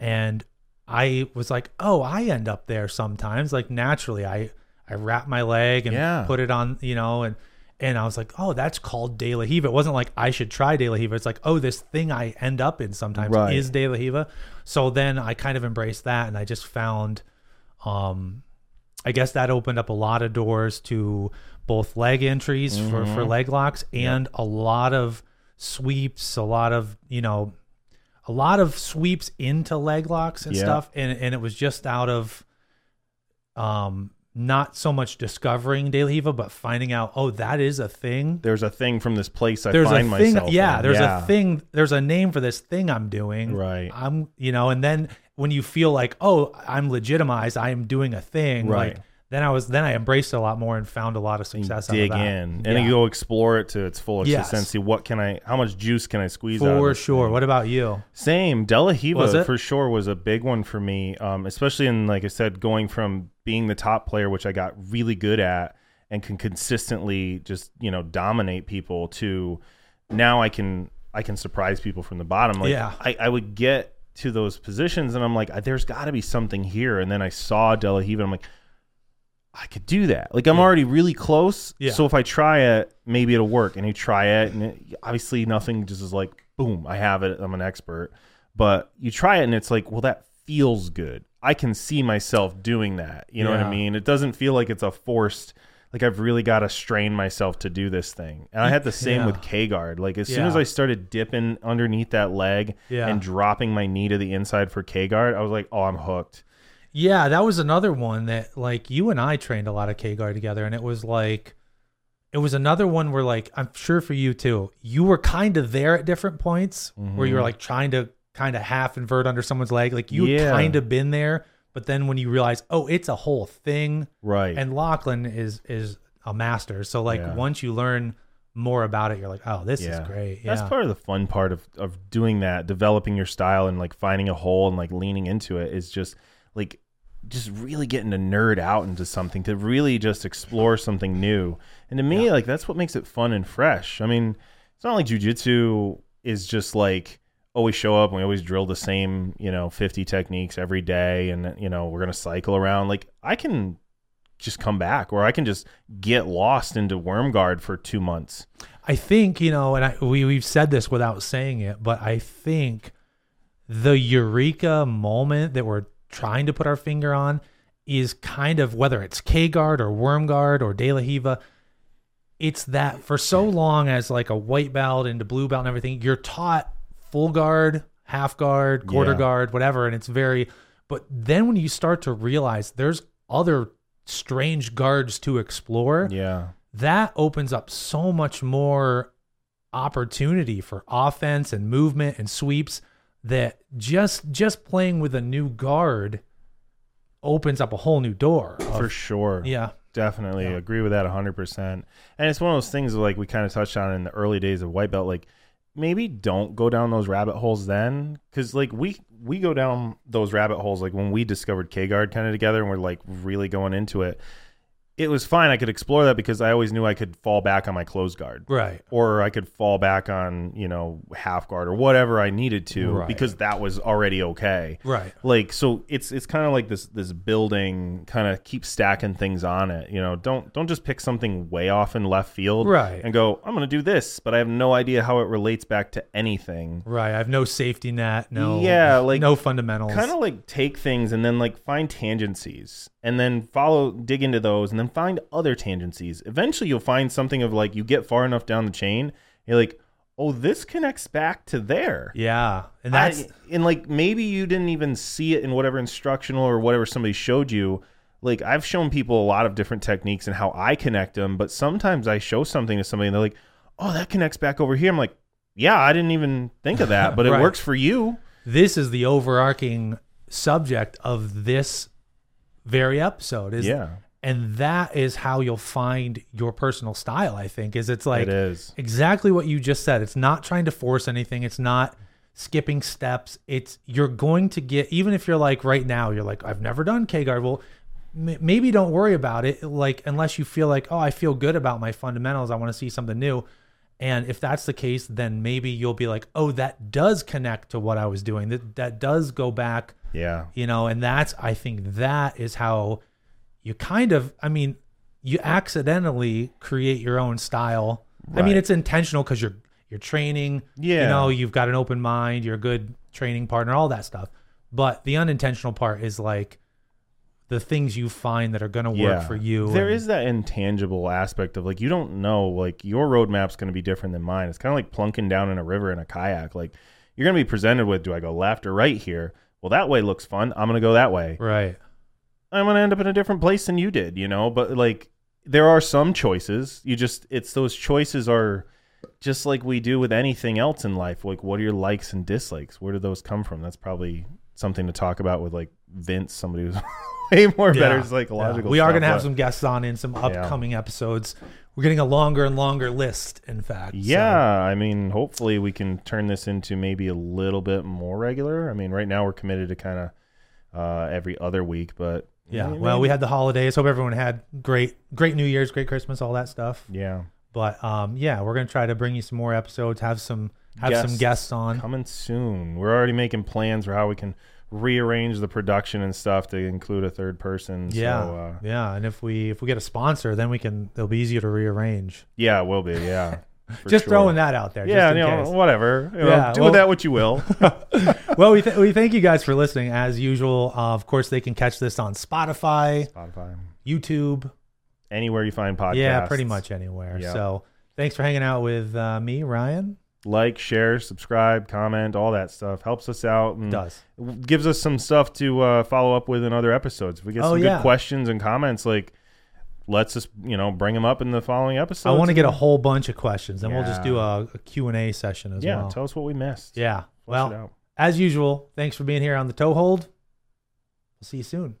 and I was like, oh, I end up there sometimes. Like naturally, I I wrap my leg and Yeah. put it on, you know, and and I was like, oh, that's called De La Riva. It wasn't like I should try De La Riva. It's like, oh, this thing I end up in sometimes Right. is De La Riva. So then I kind of embraced that, and I just found, um, I guess that opened up a lot of doors to both leg entries for for Mm-hmm. leg locks and a lot of sweeps, a lot of you know, a lot of sweeps into leg locks and Yeah. stuff, and and it was just out of, um, not so much discovering De La Riva, but finding out, oh, that is a thing. there's a thing from this place I There's find a thing, myself yeah. in. There's Yeah. a thing. There's a name for this thing I'm doing. Right. I'm, you know, and then when you feel like, oh, I'm legitimized, I am doing a thing. Right. Like then I was, then I embraced it a lot more and found a lot of success. dig out of that. in and Yeah. you go explore it to its full Yes. extent see what can I how much juice can I squeeze out for sure. thing. What about you? Same. De La Hiva for sure was a big one for me, um, especially in, like I said, going from being the top player, which I got really good at and can consistently just, you know, dominate people to now I can, I can surprise people from the bottom. Like Yeah. I, I would get to those positions and I'm like, there's got to be something here. And then I saw De La Riva and I'm like, I could do that. Like I'm Yeah. already really close. Yeah. So if I try it, maybe it'll work. And you try it, and it, obviously nothing just is like boom, I have it. I'm an expert. But you try it, and it's like, well, that feels good. I can see myself doing that. You know what I mean? It doesn't feel like it's a forced like I've really got to strain myself to do this thing. And I had the same Yeah. with K guard. Like as soon as I started dipping underneath that leg Yeah. and dropping my knee to the inside for K guard, I was like, oh, I'm hooked. Yeah, that was another one that like you and I trained a lot of K guard together, and it was like it was another one where like I'm sure for you too, you were kind of there at different points where you were mm-hmm. like trying to kind of half invert under someone's leg, like you Yeah. kind of been there, but then when you realize, oh, it's a whole thing, Right. and Lachlan is is a master, so like Yeah. once you learn more about it, you're like, oh, this Yeah. is great. Yeah, That's part of the fun part of, of doing that, developing your style and like finding a hole and like leaning into it is just like just really getting to nerd out into something to really just explore something new. And to me, like that's what makes it fun and fresh. I mean, it's not like jujitsu is just like always show up and we always drill the same, you know, 50 techniques every day and you know, we're going to cycle around. Like I can just come back or I can just get lost into worm guard for 2 months. I think you know, and I, we we've said this without saying it, but I think the eureka moment that we're trying to put our finger on is kind of whether it's K guard or worm guard or De La Riva. It's that for so long as like a white belt into blue belt and everything, you're taught full guard, half guard, quarter Yeah. guard, whatever, and it's very. But then when you start to realize there's other strange guards to explore, Yeah. that opens up so much more opportunity for offense and movement and sweeps that just just playing with a new guard opens up a whole new door of- For sure. yeah Definitely Yeah. agree with that 100%. And it's one of those things like we kind of touched on in the early days of white belt like maybe don't go down those rabbit holes then cuz like we we go down those rabbit holes like when we discovered K-guard kind of together and we're like really going into it. It was fine. I could explore that because I always knew I could fall back on my close guard. Right. Or I could fall back on, you know, half guard or whatever I needed to Right. because that was already okay. Right. Like so it's it's kind of like this this building kind of keep stacking things on it you know? Don't don't just pick something way off in left field Right. and go i'm gonna do this but i have no idea how it relates back to anything. Right. I have no safety net no Yeah, like, no fundamentals. kind of like take things and then like find tangencies and then follow dig into those and then find other tangencies eventually you'll find something of like you get far enough down the chain you're like oh this connects back to there yeah and that's I- and like maybe you didn't even see it in whatever instructional or whatever somebody showed you. Like I've shown people a lot of different techniques and how I connect them, but sometimes I show something to somebody and they're like, "Oh, that connects back over here." I'm like, "Yeah, I didn't even think of that, but it works for you." this is the overarching subject of this very episode is yeah, and that is how you'll find your personal style i think is it's like it is. exactly what you just said. It's not trying to force anything. It's not skipping steps. It's you're going to get even if you're like right now you're like I've never done K guard. Well, m- maybe don't worry about it. Like unless you feel like oh I feel good about my fundamentals. I want to see something new. And if that's the case, then maybe you'll be like, oh, that does connect to what I was doing. That that does go back Yeah, you know and that's i think that is how you kind of i mean you accidentally create your own style i mean it's intentional because you're you're training Yeah, you know you've got an open mind you're a good training partner all that stuff but the unintentional part is like the things you find that are going to work for you There and- is that intangible aspect of like you don't know like your roadmap's going to be different than mine. It's kind of like plunking down in a river in a kayak. Like you're going to be presented with, do I go left or right here? Well, that way looks fun. I'm going to go that way. right I'm going to end up in a different place than you did, you know? But like there are some choices. You just it's those choices are just like we do with anything else in life. Like what are your likes and dislikes? Where do those come from? That's probably something to talk about with like Vince, somebody who's way more better Yeah, psychological. yeah. we are going to have but- some guests on in some upcoming episodes we're getting a longer and longer list in fact so- Yeah, I mean, hopefully we can turn this into maybe a little bit more regular. I mean, right now we're committed to kind of uh, every other week, but Yeah. maybe- Well, we had the holidays. Hope everyone had great, great New Year's, great Christmas, all that stuff. yeah But um, yeah, we're gonna try to bring you some more episodes. Have some, have some Guests guests on. coming soon. We're already making plans for how we can rearrange the production and stuff to include a third person. Yeah, so, uh, yeah. And if we if we get a sponsor, then we can. It'll be easier to rearrange. yeah, it will be. Yeah, just sure. throwing that out there. Yeah, just you know, case. whatever. You know, Yeah, do well- with that what you will. well, we th- we thank you guys for listening as usual. Uh, of course, they can catch this on Spotify, Spotify. YouTube, anywhere you find podcasts. Yeah, pretty much anywhere. Yeah. So thanks for hanging out with uh, me, Ryan. Like, share, subscribe, comment, all that stuff helps us out and Does gives us some stuff to uh, follow up with in other episodes. If we get Oh, some yeah. good questions and comments, like let's us you know bring them up in the following episode. I want to get a whole bunch of questions, and we'll just do Yeah. a, a Q and A session as yeah. well. Yeah, tell us what we missed. yeah. Flesh Well, as usual, thanks for being here on the toe hold. We'll see you soon.